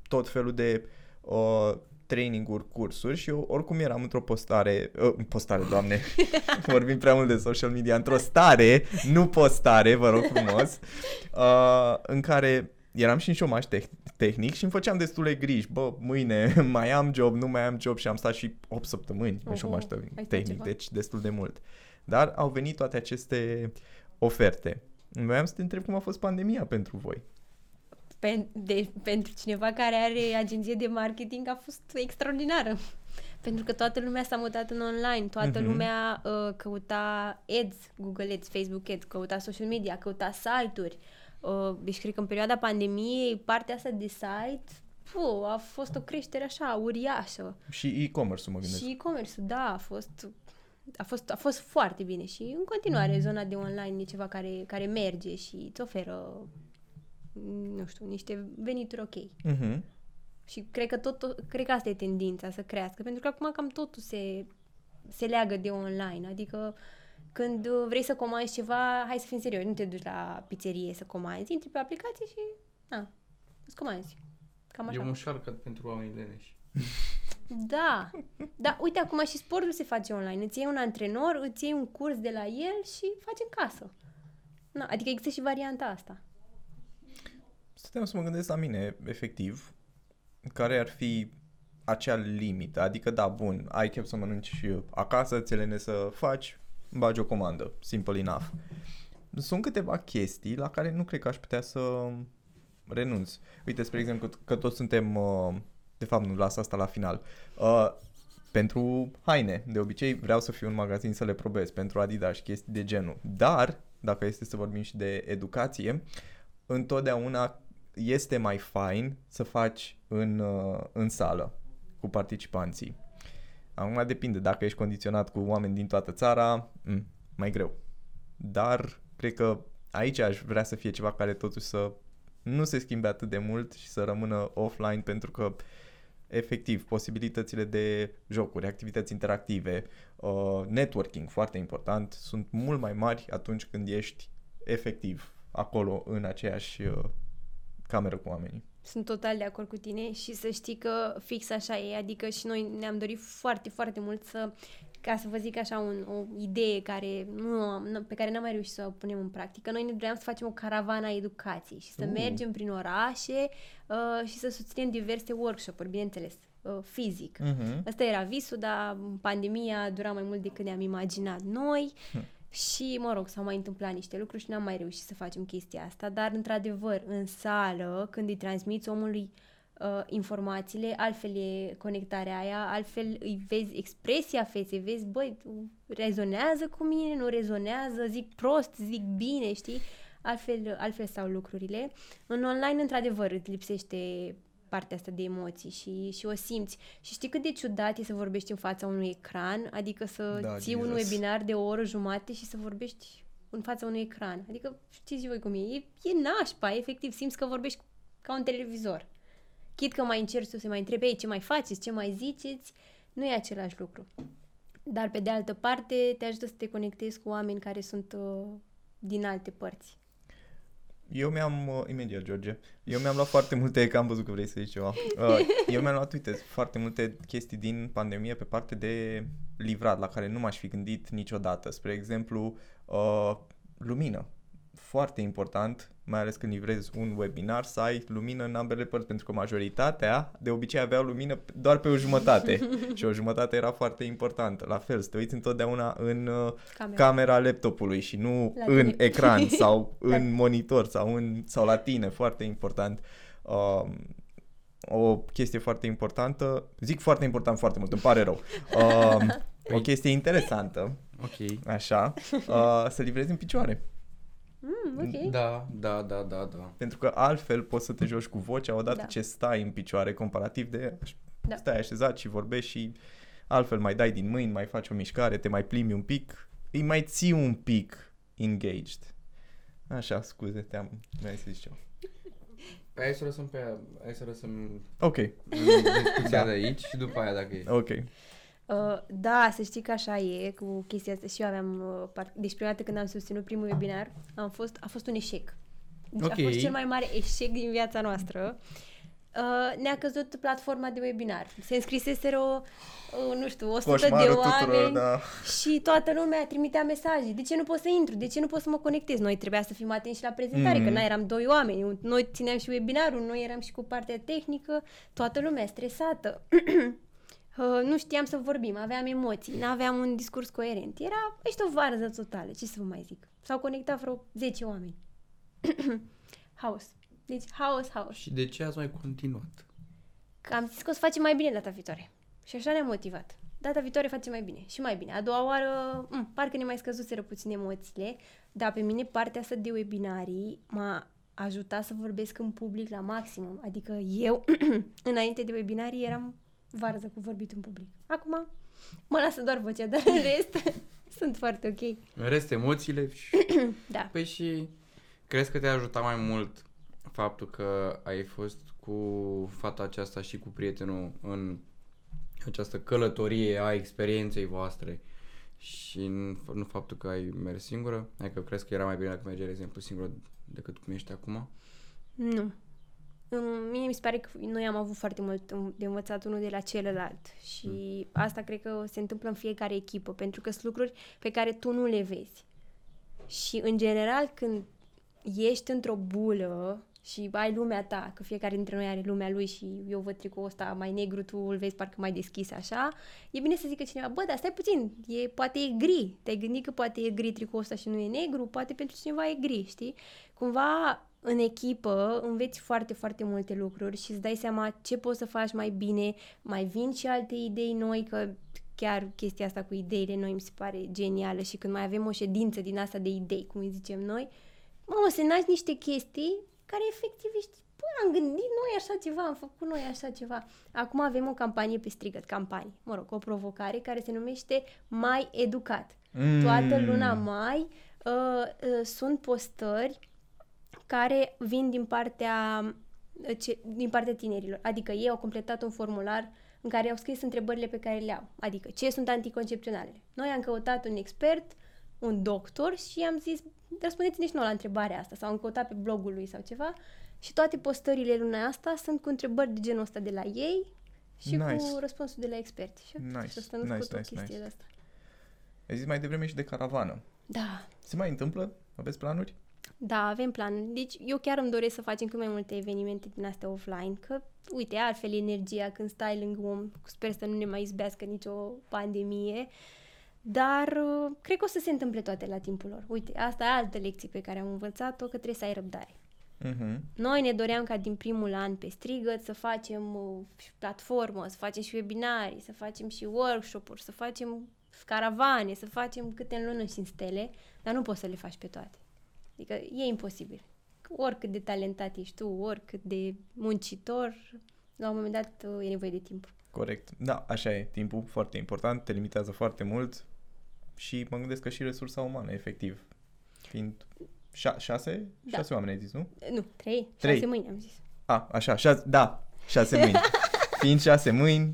tot felul de uh, training-uri, cursuri și eu oricum eram într-o postare, uh, postare, doamne, [laughs] vorbim prea mult de social media, într-o stare, nu postare, vă rog frumos, [laughs] uh, în care eram și în șomaș teh- tehnic și îmi făceam destule griji. Bă, mâine [laughs] mai am job, nu mai am job și am stat și 8 săptămâni în Oho, șomaș te- ai stat tehnic, ceva. deci destul de mult. Dar au venit toate aceste oferte. Vreau să te întreb cum a fost pandemia pentru voi. Pen- de, pentru cineva care are agenție de marketing a fost extraordinară. [laughs] Pentru că toată lumea s-a mutat în online, toată Mhm. lumea uh, căuta ads, Google Ads, Facebook Ads, căuta social media, căuta site-uri. Uh, deci cred că în perioada pandemiei partea asta de site puh, a fost o creștere așa uriașă. Și e-commerce-ul mă gândesc. Și e-commerce-ul, da, a fost, a fost, a fost foarte bine și în continuare zona de online e ceva care, care merge și îți oferă, nu știu, niște venituri ok. Mhm. Și cred că, tot, cred că asta e tendința să crească, pentru că acum cam totul se, se leagă de online, adică când uh, vrei să comanzi ceva, hai să fim serioși, nu te duci la pizzerie să comanzi, intri pe aplicație și, na, îți comanzi. Cam așa. E un shortcut pentru oamenii leneși. [laughs] Da, da, uite, acum și sportul se face online. Îți iei un antrenor, îți iei un curs de la el și faci în casă. Na, adică există și varianta asta. Stăteam să mă gândesc la mine, efectiv, care ar fi acea limită. Adică, da, bun, ai chef să mănânci și acasă, ți le să faci, bagi o comandă. Simple enough. Sunt câteva chestii la care nu cred că aș putea să renunț. Uite, spre exemplu, că toți suntem, uh, de fapt nu las asta la final, uh, pentru haine. De obicei vreau să fiu în magazin să le probez, pentru Adidas și chestii de genul. Dar, dacă este să vorbim și de educație, întotdeauna este mai fain să faci în, uh, în sală cu participanții. Acum depinde, dacă ești condiționat cu oameni din toată țara, m- mm, mai greu. Dar cred că aici aș vrea să fie ceva care totuși să nu se schimbe atât de mult și să rămână offline pentru că efectiv posibilitățile de jocuri, activități interactive, uh, networking foarte important, sunt mult mai mari atunci când ești efectiv acolo în aceeași uh, cameră cu oamenii. Sunt total de acord cu tine și să știi că fix așa e, adică și noi ne-am dorit foarte, foarte mult să ca să vă zic așa un, o idee care nu, nu, pe care n-am mai reușit să o punem în practică. Noi ne doream să facem o caravană a educației și să uh. mergem prin orașe uh, și să susținem diverse workshop-uri, bineînțeles, uh, fizic. Uh-huh. Asta era visul, dar pandemia a durat mai mult decât ne-am imaginat noi. Uh. Și, mă rog, s-au mai întâmplat niște lucruri și n-am mai reușit să facem chestia asta, dar, într-adevăr, în sală, când îi transmiți omului uh, informațiile, altfel e conectarea aia, altfel îi vezi expresia feței, vezi, băi, rezonează cu mine, nu rezonează, zic prost, zic bine, știi? Altfel, altfel stau lucrurile. În online, într-adevăr, îți lipsește partea asta de emoții și, și o simți. Și știi cât de ciudat e să vorbești în fața unui ecran, adică să da, ții Jesus. un webinar de o oră jumate și să vorbești în fața unui ecran. Adică știți voi cum e, e, e nașpa, efectiv, simți că vorbești ca un televizor. Chit că mai încerci să se mai întrebi, ei, ce mai faceți, ce mai ziceți, nu e același lucru. Dar pe de altă parte te ajută să te conectezi cu oameni care sunt uh, din alte părți. Eu mi-am, uh, imediat George, eu mi-am luat foarte multe, că am văzut că vrei să zici ceva, uh, eu mi-am luat, uite, foarte multe chestii din pandemie pe parte de livrat, la care nu m-aș fi gândit niciodată. Spre exemplu, uh, lumină foarte important, mai ales când livrezi un webinar, să ai lumină în ambele părți, pentru că majoritatea de obicei aveau lumină doar pe o jumătate [laughs] și o jumătate era foarte importantă. La fel, să te uiți întotdeauna în uh, camera, camera laptopului și nu la în tine. ecran [laughs] sau da. în monitor sau, în, sau la tine, foarte important. Uh, o chestie foarte importantă, zic foarte important foarte mult, îmi pare rău. Uh, [laughs] o chestie interesantă, okay. așa, uh, să livrezi în picioare. Mm, ok. Da, da, da, da, da. Pentru că altfel poți să te joci cu vocea odată da. ce stai în picioare comparativ de da. stai așezat și vorbești și altfel mai dai din mâini, mai faci o mișcare, te mai plimbi un pic, îi mai ții un pic engaged. Așa, scuze, te-am... Vrei să zici ceva. Hai să lăsăm pe aia, hai să lăsăm Ok. discuția da. de aici și după aia dacă e. Ok. Uh, da, să știi că așa e cu chestia asta și eu aveam, uh, part... deci prima dată când am susținut primul webinar, am fost, a fost un eșec. Deci okay. a fost cel mai mare eșec din viața noastră. Uh, ne-a căzut platforma de webinar. Se înscriseseră, uh, nu știu, 100 Coșmarul de oameni tuturor, da. și toată lumea trimitea mesaje. De ce nu pot să intru? De ce nu pot să mă conectez? Noi trebuia să fim atenți și la prezentare, mm-hmm. că noi eram doi oameni. Noi țineam și webinarul, noi eram și cu partea tehnică, toată lumea stresată. [clears throat] Uh, nu știam să vorbim, aveam emoții, nu aveam un discurs coerent. Era, ești o varză totală, ce să vă mai zic. S-au conectat vreo 10 oameni. [coughs] haos. Deci, haos, haos. Și de ce ați mai continuat? Că am zis că o să facem mai bine data viitoare. Și așa ne-am motivat. Data viitoare facem mai bine și mai bine. A doua oară, m- mm, parcă ne mai scăzuseră puțin emoțiile, dar pe mine partea asta de webinarii m-a ajutat să vorbesc în public la maximum. Adică eu, [clears throat] înainte de webinarii, eram varză cu vorbit în public. Acum mă lasă doar vocea, dar în rest [laughs] sunt foarte ok. În rest emoțiile [clears throat] și... da. Păi și crezi că te-a ajutat mai mult faptul că ai fost cu fata aceasta și cu prietenul în această călătorie a experienței voastre și nu faptul că ai mers singură? Adică crezi că era mai bine dacă mergeai, de exemplu, singură decât cum ești acum? Nu. Mie mi se pare că noi am avut foarte mult de învățat unul de la celălalt și mm. asta cred că se întâmplă în fiecare echipă, pentru că sunt lucruri pe care tu nu le vezi. Și în general când ești într-o bulă și ai lumea ta, că fiecare dintre noi are lumea lui și eu văd tricoul ăsta mai negru, tu îl vezi parcă mai deschis așa, e bine să zică cineva, bă, dar stai puțin, e, poate e gri, te-ai gândit că poate e gri tricoul ăsta și nu e negru, poate pentru cineva e gri, știi? Cumva în echipă înveți foarte, foarte multe lucruri și îți dai seama ce poți să faci mai bine, mai vin și alte idei noi, că chiar chestia asta cu ideile noi mi se pare genială și când mai avem o ședință din asta de idei, cum îi zicem noi, mamă, să naști niște chestii care efectiv ești, bă, am gândit noi așa ceva, am făcut noi așa ceva. Acum avem o campanie pe strigăt, campanie, mă rog, o provocare care se numește Mai Educat. Mm. Toată luna mai uh, uh, sunt postări care vin din partea, uh, ce, din partea tinerilor. Adică ei au completat un formular în care au scris întrebările pe care le au. Adică ce sunt anticoncepționalele. Noi am căutat un expert, un doctor și am zis răspundeți-ne și nouă la întrebarea asta sau am căutat pe blogul lui sau ceva și toate postările luna asta sunt cu întrebări de genul ăsta de la ei și Nice. cu răspunsul de la experți. Și Nice, și asta nu nice, nice, o nice, chestie nice. de asta. Ai zis mai devreme și de caravană. Da, Se mai întâmplă? Aveți planuri? Da, avem plan. Deci eu chiar îmi doresc să facem cât mai multe evenimente din astea offline, că, uite, altfel energia când stai lângă om, sper să nu ne mai izbească nicio pandemie, dar uh, cred că o să se întâmple toate la timpul lor. Uite, asta e altă lecție pe care am învățat-o, că trebuie să ai răbdare. Mhm. Noi ne doream ca din primul an pe strigăt să facem uh, și platformă, să facem și webinarii, să facem și workshop-uri, să facem caravane, să facem câte în lună și în stele, dar nu poți să le faci pe toate. Adică e imposibil. Oricât de talentat ești tu, oricât de muncitor, la un moment dat uh, e nevoie de timp. Corect. Da, așa e. Timpul foarte important, te limitează foarte mult și mă gândesc că și resursa umană, efectiv. Fiind șa- șase? Da. Șase oameni ai zis, nu? Nu, trei, Trei. șase mâini am zis. A, așa, șase, da, șase mâini. [laughs] Fiind șase mâini,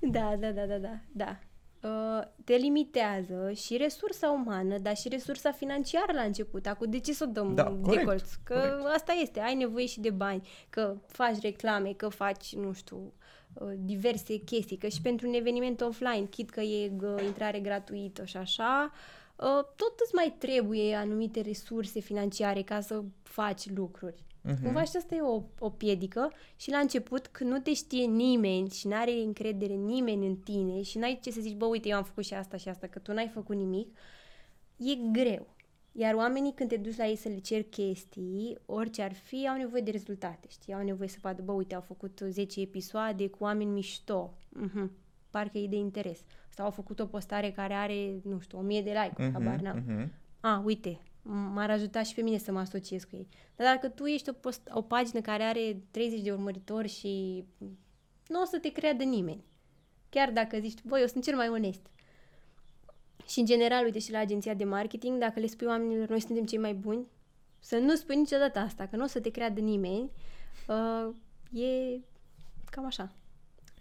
Da, da, da, da, da, da. Uh, te limitează și resursa umană, dar și resursa financiară la început. Acum, de ce să o dăm Da, de corect, colț? Că corect. asta este, ai nevoie și de bani, că faci reclame, că faci, nu știu, uh, diverse chestii, că și pentru un eveniment offline, chit că e uh, intrare gratuită și așa, uh, tot îți mai trebuie anumite resurse financiare ca să faci lucruri. Mhm. Cumva și asta e o, o piedică și la început când nu te știe nimeni și nu are încredere nimeni în tine și n-ai ce să zici, bă, uite, eu am făcut și asta și asta, că tu n-ai făcut nimic, e greu. Iar oamenii când te duci la ei să le ceri chestii, orice ar fi, au nevoie de rezultate, știi? Au nevoie să vadă, bă, uite, au făcut 10 episoade cu oameni mișto. Mhm. Parcă e de interes. Sau au făcut o postare care are, nu știu, 1000 de like-uri, Mhm, habar n-am. mhm. A, uite, m- m-ar ajuta și pe mine să mă asociez cu ei. Dar dacă tu ești o, post- o pagină care are 30 de urmăritori și nu o să te creadă nimeni. Chiar dacă zici, băi, eu sunt cel mai onest. Și în general, uite, și la agenția de marketing, dacă le spui oamenilor, noi suntem cei mai buni, să nu spui niciodată asta, că nu o să te creadă nimeni, uh, e cam așa.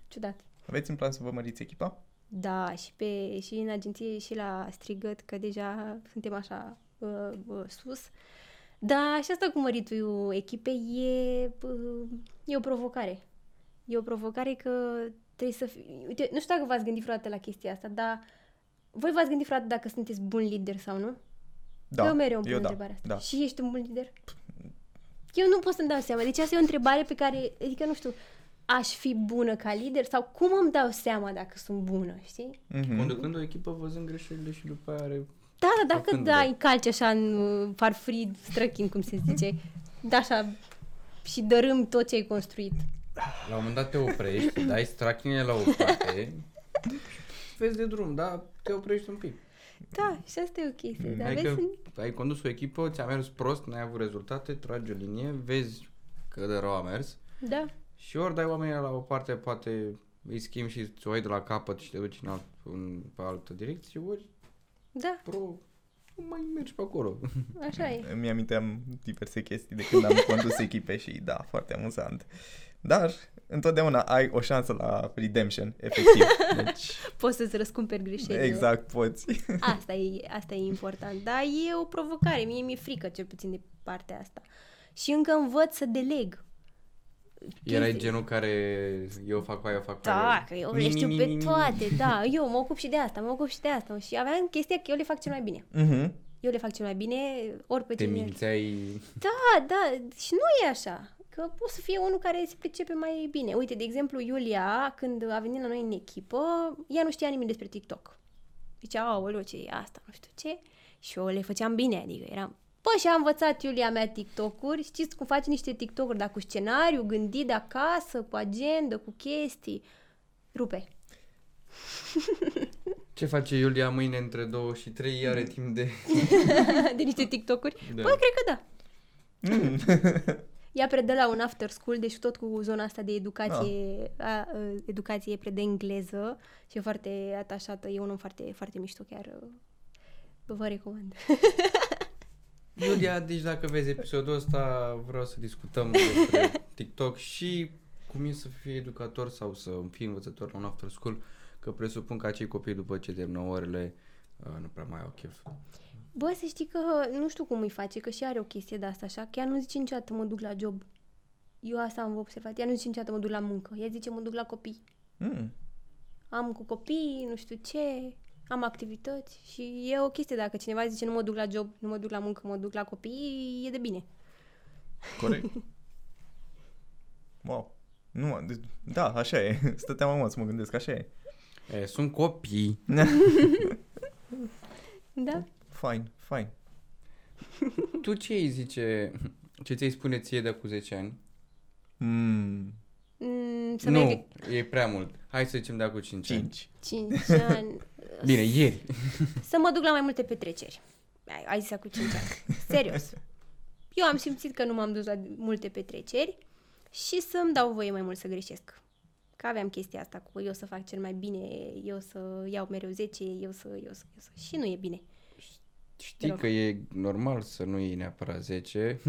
Ciudat. Aveți în plan să vă măriți echipa? Da, și, pe, și în agenție și la strigăt, că deja suntem așa uh, uh, sus. Da, și asta cu măritul echipei e, uh, e o provocare. E o provocare că trebuie să fii... Uite, nu știu dacă v-ați gândit vreodată la chestia asta, dar voi v-ați gândit vreodată dacă sunteți bun lider sau nu? Da. eu mereu îmi pun eu da. întrebarea asta. Da. Și ești un bun lider? Eu nu pot să-mi dau seama. Deci asta e o întrebare pe care, adică nu știu, aș fi bună ca lider sau cum îmi dau seama dacă sunt bună, știi? Mhm. Conducând o echipă, văzând greșelile și după aia are... Da, da, dacă Făcând dai de- calci așa în uh, farfurii străchin, cum se zice, da așa și dărâm tot ce ai construit. La un moment dat te oprești, [coughs] dai strachinele la o parte și vezi de drum, da? Te oprești un pic. Da, și asta e o chestie. Dar adică vezi, ai condus o echipă, ți-a mers prost, n-ai avut rezultate, tragi o linie, vezi că de rău a mers da, și ori dai oamenii la o parte, poate îi schimbi și ți-o ai de la capăt și te duci în, alt, în pe altă direcție, ori da, pro, nu mai mergi pe acolo. [laughs] așa e. Îmi aminteam diverse chestii de când am [laughs] condus echipe și da, foarte amuzant. Dar întotdeauna ai o șansă la redemption, efectiv. [laughs] Deci, Poți să-ți răscumperi greșelile. exact, poți. Asta e, asta e important. Dar e o provocare. Mie mi-e frică cel puțin de partea asta. Și încă învăț să deleg. Erai Chestii. genul care eu fac aia, eu fac Da, aia. că eu Mi, le mi, știu mi, pe mi, mi. toate, da. Eu mă ocup și de asta, mă ocup și de asta. Și aveam chestia că eu le fac cel mai bine. Mhm. Eu le fac cel mai bine, ori pe Te cine... mințeai... Da, da, și nu e așa. Că poate să fie unul care se pricepe mai bine. Uite, de exemplu, Iulia, când a venit la noi în echipă, ea nu știa nimic despre TikTok. Zicea, aoleu, ce e asta, nu știu ce. Și eu le făceam bine, adică eram... Bă, și a învățat Iulia mea TikTok-uri, știți cum face niște TikTok-uri, dar cu scenariu, gândit de acasă, cu agenda, cu chestii. Rupe. [laughs] Ce face Iulia mâine între 2 și 3? Are timp de... [laughs] de niște TikTok-uri? Da. Bă, cred că da. [laughs] Ea predă la un after school, deci tot cu zona asta de educație, a, a, educație predă engleză și e foarte atașată, e un om foarte, foarte mișto, chiar uh, vă recomand. Iulia, deci dacă vezi episodul ăsta, vreau să discutăm despre [laughs] TikTok și cum e să fii educator sau să fii învățător la un after school, că presupun că acei copii după ce termină orele uh, nu prea mai au chef. Bă, să știi că nu știu cum îi face, că și are o chestie de asta așa, chiar nu zice niciodată mă duc la job. Eu asta am observat, ea nu zice niciodată mă duc la muncă, ea zice mă duc la copii. Mm. Am cu copii, nu știu ce, am activități și e o chestie dacă cineva zice nu mă duc la job, nu mă duc la muncă, mă duc la copii, e de bine. Corect. Wow. Nu, mă, de- da, așa e. [laughs] Stăteam mă să mă gândesc, așa e. E, sunt copii. [laughs] Da? Fine, fine. Tu ce îi zice, ce ți-ai spune ție de cu 10 ani? Mm, Mm, să nu, merg e prea mult. Hai să zicem de cu 5 ani. 5. 5 ani. Bine, ieri. [laughs] Să mă duc la mai multe petreceri. Ai, ai zis cu 5 ani. Serios. Eu am simțit că nu m-am dus la multe petreceri și să-mi dau voie mai mult să greșesc. Că aveam chestia asta cu eu să fac cel mai bine, eu să iau mereu 10, eu să, eu să, eu să... Și nu e bine. Știi rog. că e normal să nu iei neapărat 10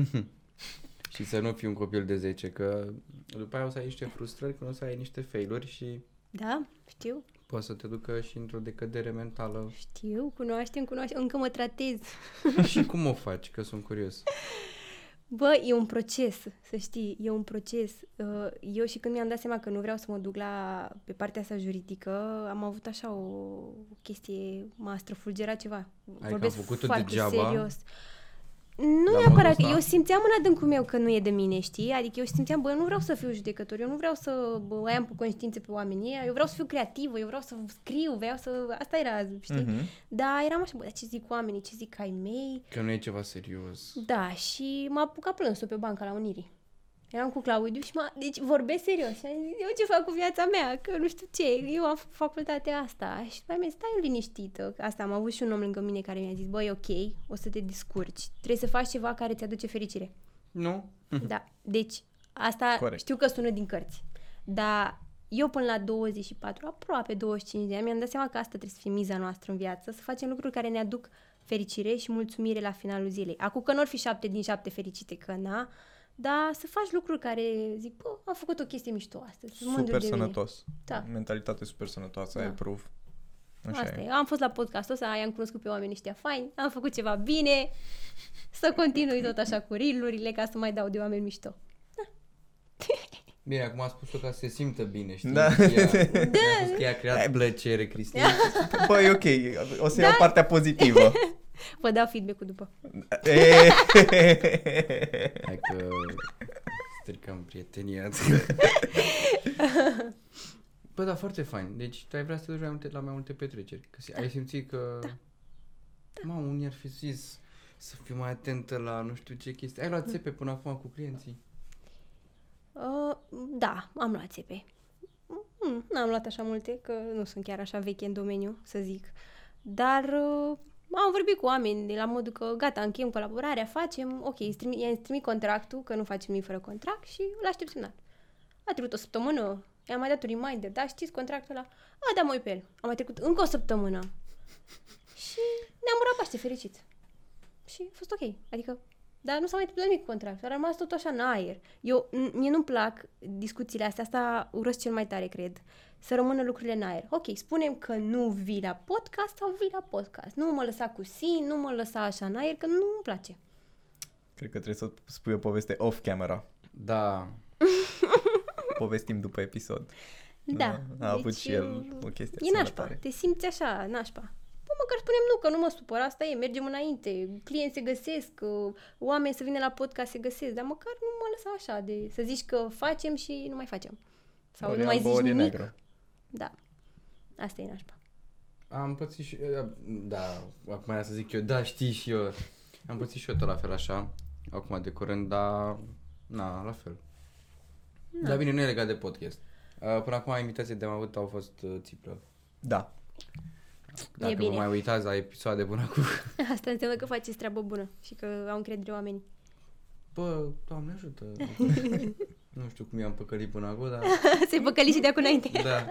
[laughs] și să nu fii un copil de 10, că după aia o să ai niște frustrări, când o să ai niște failuri și Da, știu, poate să te ducă și într-o decădere mentală. știu, cunoaștem, cunoaștem, încă mă tratez. [laughs] și cum o faci? Că sunt curios. Bă, e un proces, să știi, e un proces. Uh, Eu și când mi-am dat seama că nu vreau să mă duc la, pe partea asta juridică, am avut așa o chestie, m-a străfulgerat ceva. Adică am făcut-o foarte degeaba? serios. Nu La neapărat, modul ăsta? eu simțeam în adâncul meu că nu e de mine, știi? Adică eu simțeam, bă, eu nu vreau să fiu judecător, eu nu vreau să bă, am pe conștiință pe oamenii ăia, eu vreau să fiu creativă, eu vreau să scriu, vreau să... Asta era, știi? Mhm. Dar eram așa, bă, dar ce zic oamenii, ce zic ai mei? Că nu e ceva serios. Da, și m-a apucat plânsul pe banca la Unirii. Eram cu Claudiu și m-a... Deci vorbesc serios. Și am zis, eu ce fac cu viața mea? Că nu știu ce. Eu am făcut facultatea asta. Și după aia mi-a zis, stai liniștită. Că Asta am avut și un om lângă mine care mi-a zis, băi, ok, o să te descurci. Trebuie să faci ceva care ți-aduce fericire. Nu? [laughs] Da. Deci, asta Corect. știu că sună din cărți. Dar eu până la 24, aproape 25 de ani, mi-am dat seama că asta trebuie să fie miza noastră în viață, să facem lucruri care ne aduc fericire și mulțumire la finalul zilei. Acum că nu ar fi șapte din șapte fericite, că na, dar să faci lucruri care zic, bă, am făcut o chestie mișto astăzi. sunt mândru Super de mine. sănătos. Da. Mentalitate super sănătoasă, Da. ai proof. Așa Asta e. e. Am fost la podcastul ăsta, i-am cunoscut pe oamenii ăștia faini, am făcut ceva bine, să continui tot așa cu reel ca să mai dau de oameni mișto. [laughs] Bine, acum a spus-o ca să se simtă bine, știi? Da. Ea, [laughs] da. A spus că ea a creat plăcere, Cristina. Băi, ok, o să iau partea pozitivă. [laughs] Vă dau feedback-ul după. E- Hai că stricăm prietenia. [laughs] Bă, da, foarte fain. Deci tu ai vrea să te duci mai multe, la mai multe petreceri. Că si- ai simțit că... Da. Mamă, unii ar fi zis să fiu mai atentă la nu știu ce chestii. Ai luat țepe până acum cu clienții? Uh, da, am luat țepe. Mm, n-am luat așa multe, că nu sunt chiar așa veche în domeniu, să zic. Dar uh, am vorbit cu oameni de la modul că gata, încheiem colaborarea, facem, ok, îți trimi, i-am trimis contractul, că nu facem nimic fără contract și îl aștept semnat. A trecut o săptămână, i-am mai dat un reminder, da, știți contractul ăla? A, da, mă uit pe el. A mai trecut încă o săptămână. [laughs] Și ne-am urat Paște fericit. Și a fost ok. Adică, dar nu s-a mai întâmplat nimic cu contractul. A rămas tot așa în aer. Eu, n- mie nu-mi plac discuțiile astea. Asta urăsc cel mai tare, cred. Să rămână lucrurile în aer. Ok, spunem că nu vii la podcast sau vii la podcast. Nu mă lăsa cu sin, nu mă lăsa așa în aer, că nu-mi place. Cred că trebuie să spui o poveste off-camera. Da. [laughs] Povestim după episod. Da. A avut deci, și el o chestie E nașpa. asemănătoare. Te simți așa, nașpa. Bă, măcar spunem nu, că nu mă supăr, asta e, mergem înainte, clienți se găsesc, uh, oameni să vină la podcast se găsesc, dar măcar nu mă lăsa așa de să zici că facem și nu mai facem. Sau Ori nu mai albă, zici ori nimic. negru. Da. Asta e nașpa. Am pățit și da, acum era să zic eu, da, știi și eu. Am pățit și eu tot la fel așa, acum de curând, dar na, la fel. Da. Dar bine, nu e legat de podcast. Uh, Până acum invitații de am avut au fost uh, țiplă. Da. Dacă bine. vă mai uitați la episoade până acum. [laughs] Asta înseamnă că faceți treabă bună și că au încredere oamenii. Bă, Doamne ajută. [laughs] nu știu cum i-am păcălit până acum, dar... [laughs] Se păcăli și de acum înainte. da.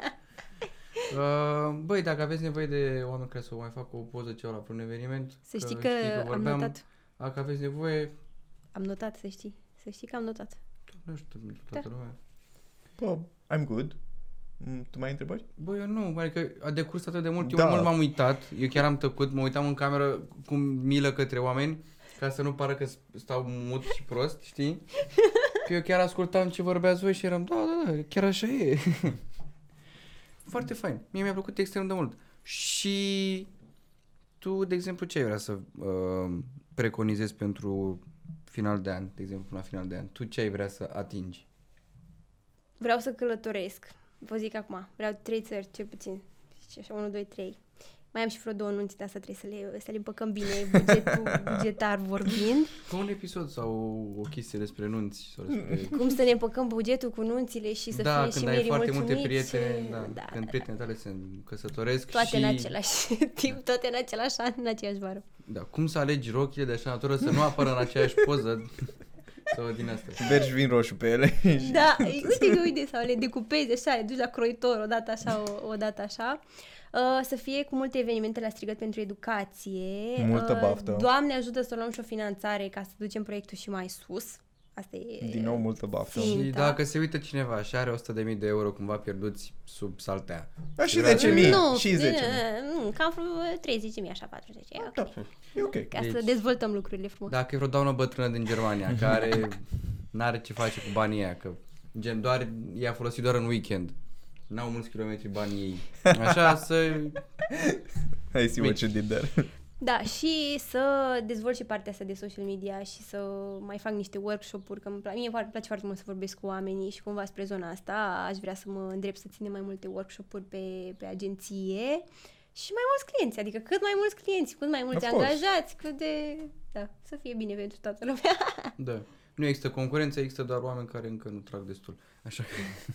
Uh, băi, dacă aveți nevoie de oameni care să vă mai facă o poză ceva la un eveniment, Să știi că, am vorbeam, notat. Dacă aveți nevoie, Am notat, să știi. Să știi că am notat. nu știu, pentru toată Da. lumea. Bă, I'm good. Mm, Tu mai ai întrebări? Bă, eu nu, adică a decurs atât de mult, Da. eu mult m-am uitat, eu chiar am tăcut, mă uitam în cameră cu milă către oameni, ca să nu pară că s- stau mut și prost, știi? [laughs] Că eu chiar ascultam ce vorbeați voi și eram, da, da, da, chiar așa e. [laughs] Foarte fain, mie mi-a plăcut extrem de mult. Și tu, de exemplu, ce ai vrea să uh, preconizezi pentru final de an, de exemplu, la final de an? Tu ce ai vrea să atingi? Vreau să călătoresc. Vă zic acum. Vreau trei țări, cel puțin. Și așa, 1, 2, 3. Mai am și vreo două nunți, de asta trebuie să le, să le împăcăm bine, [laughs] bugetul, bugetar vorbind. Ca un episod sau o chestie despre nunți sau despre... [laughs] Cum să ne împăcăm bugetul cu nunțile și să da, fie când și ai mirii foarte mulțumiți. multe prietene, da, da, când da, prietenele tale se căsătoresc Toate și... în același [laughs] timp, toate în același an, în aceeași vară. Da, cum să alegi rochile de așa natură să nu apară în aceeași poză sau din asta. Vergi vin roșu pe ele. [laughs] și- Da, uite că uite, sau le decupezi așa, le duci la croitor o dată așa, o, o dată așa. Uh, să fie cu multe evenimente la strigăt pentru educație. Multă Uh, baftă. Doamne ajută să luăm și o finanțare ca să ducem proiectul și mai sus. Asta e... Din nou multă baftă. Sim. Și Ținta. dacă se uită cineva și are 100.000 de euro cumva pierduți sub saltea. Da, și Vreau- 10.000. Nu, și 10.000. Nu, cam vreo 30.000, așa, 40. E ok. Da, e ok. Ca să Deci- dezvoltăm lucrurile frumos. Dacă e vreo doamnă bătrână din Germania [laughs] care n-are ce face cu banii aia, că gen doar i-a folosit doar în weekend. N-au mulți kilometri banii ei. [laughs] Așa să... Hai see what Mici. you did there. Da, și să dezvolt și partea asta de social media și să mai fac niște workshop-uri, că îmi place, mie îmi place foarte mult să vorbesc cu oamenii și cumva spre zona asta aș vrea să mă îndrept să ținem mai multe workshop-uri pe, pe agenție și mai mulți clienți, adică cât mai mulți clienți, cât mai mulți Of course. angajați, cât de... Da, să fie bine pentru toată lumea. [laughs] Da. Nu există concurență, există doar oameni care încă nu trag destul. Așa că...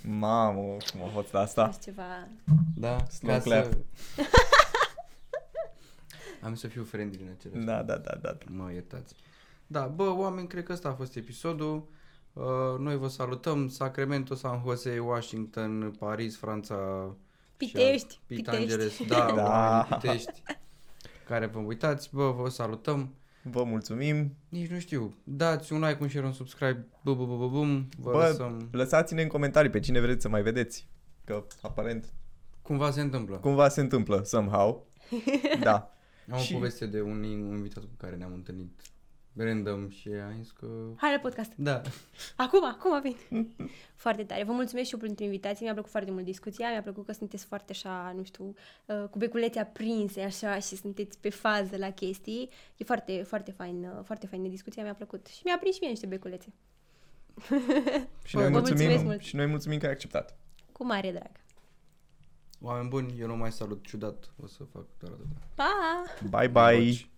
Mamă, cum a fost asta? Asta. ceva... Da, Slow ca clap. să... [laughs] Am să fiu friendly în același Da, da, da, da. Mă iertați. Da, bă, oameni, cred că ăsta a fost episodul. Uh, noi vă salutăm. Sacramento, San Jose, Washington, Paris, Franța. Pitești, și Pit Pitești. Angeles, da, [laughs] Da. oameni Pitești. Care vă uitați, bă, vă salutăm. Vă mulțumim. Nici nu știu, dați un like, un share, un subscribe, bă, bă, bă, bă, bum, vă Bă, lăsăm. lăsați-ne în comentarii pe cine vreți să mai vedeți. Că aparent Cumva se întâmplă. cumva se întâmplă, somehow. [laughs] Da. Am Și- o poveste de un, un invitat cu care ne-am întâlnit random și a zis că... Hai la podcast. Da, Acum, acum vin. foarte tare. Vă mulțumesc și eu pentru invitație. Mi-a plăcut foarte mult discuția. Mi-a plăcut că sunteți foarte așa, nu știu, uh, cu beculețe aprinse așa și sunteți pe fază la chestii. E foarte, foarte fain, uh, foarte faină discuția. Mi-a plăcut. Și mi-a prins și mie niște beculețe. Și Vă noi mulțumesc mulțumim, mult. și noi mulțumim că ai acceptat. Cu mare drag. Oameni buni, eu nu mai salut ciudat, o să fac doar atât. Pa! Bye bye. Voci.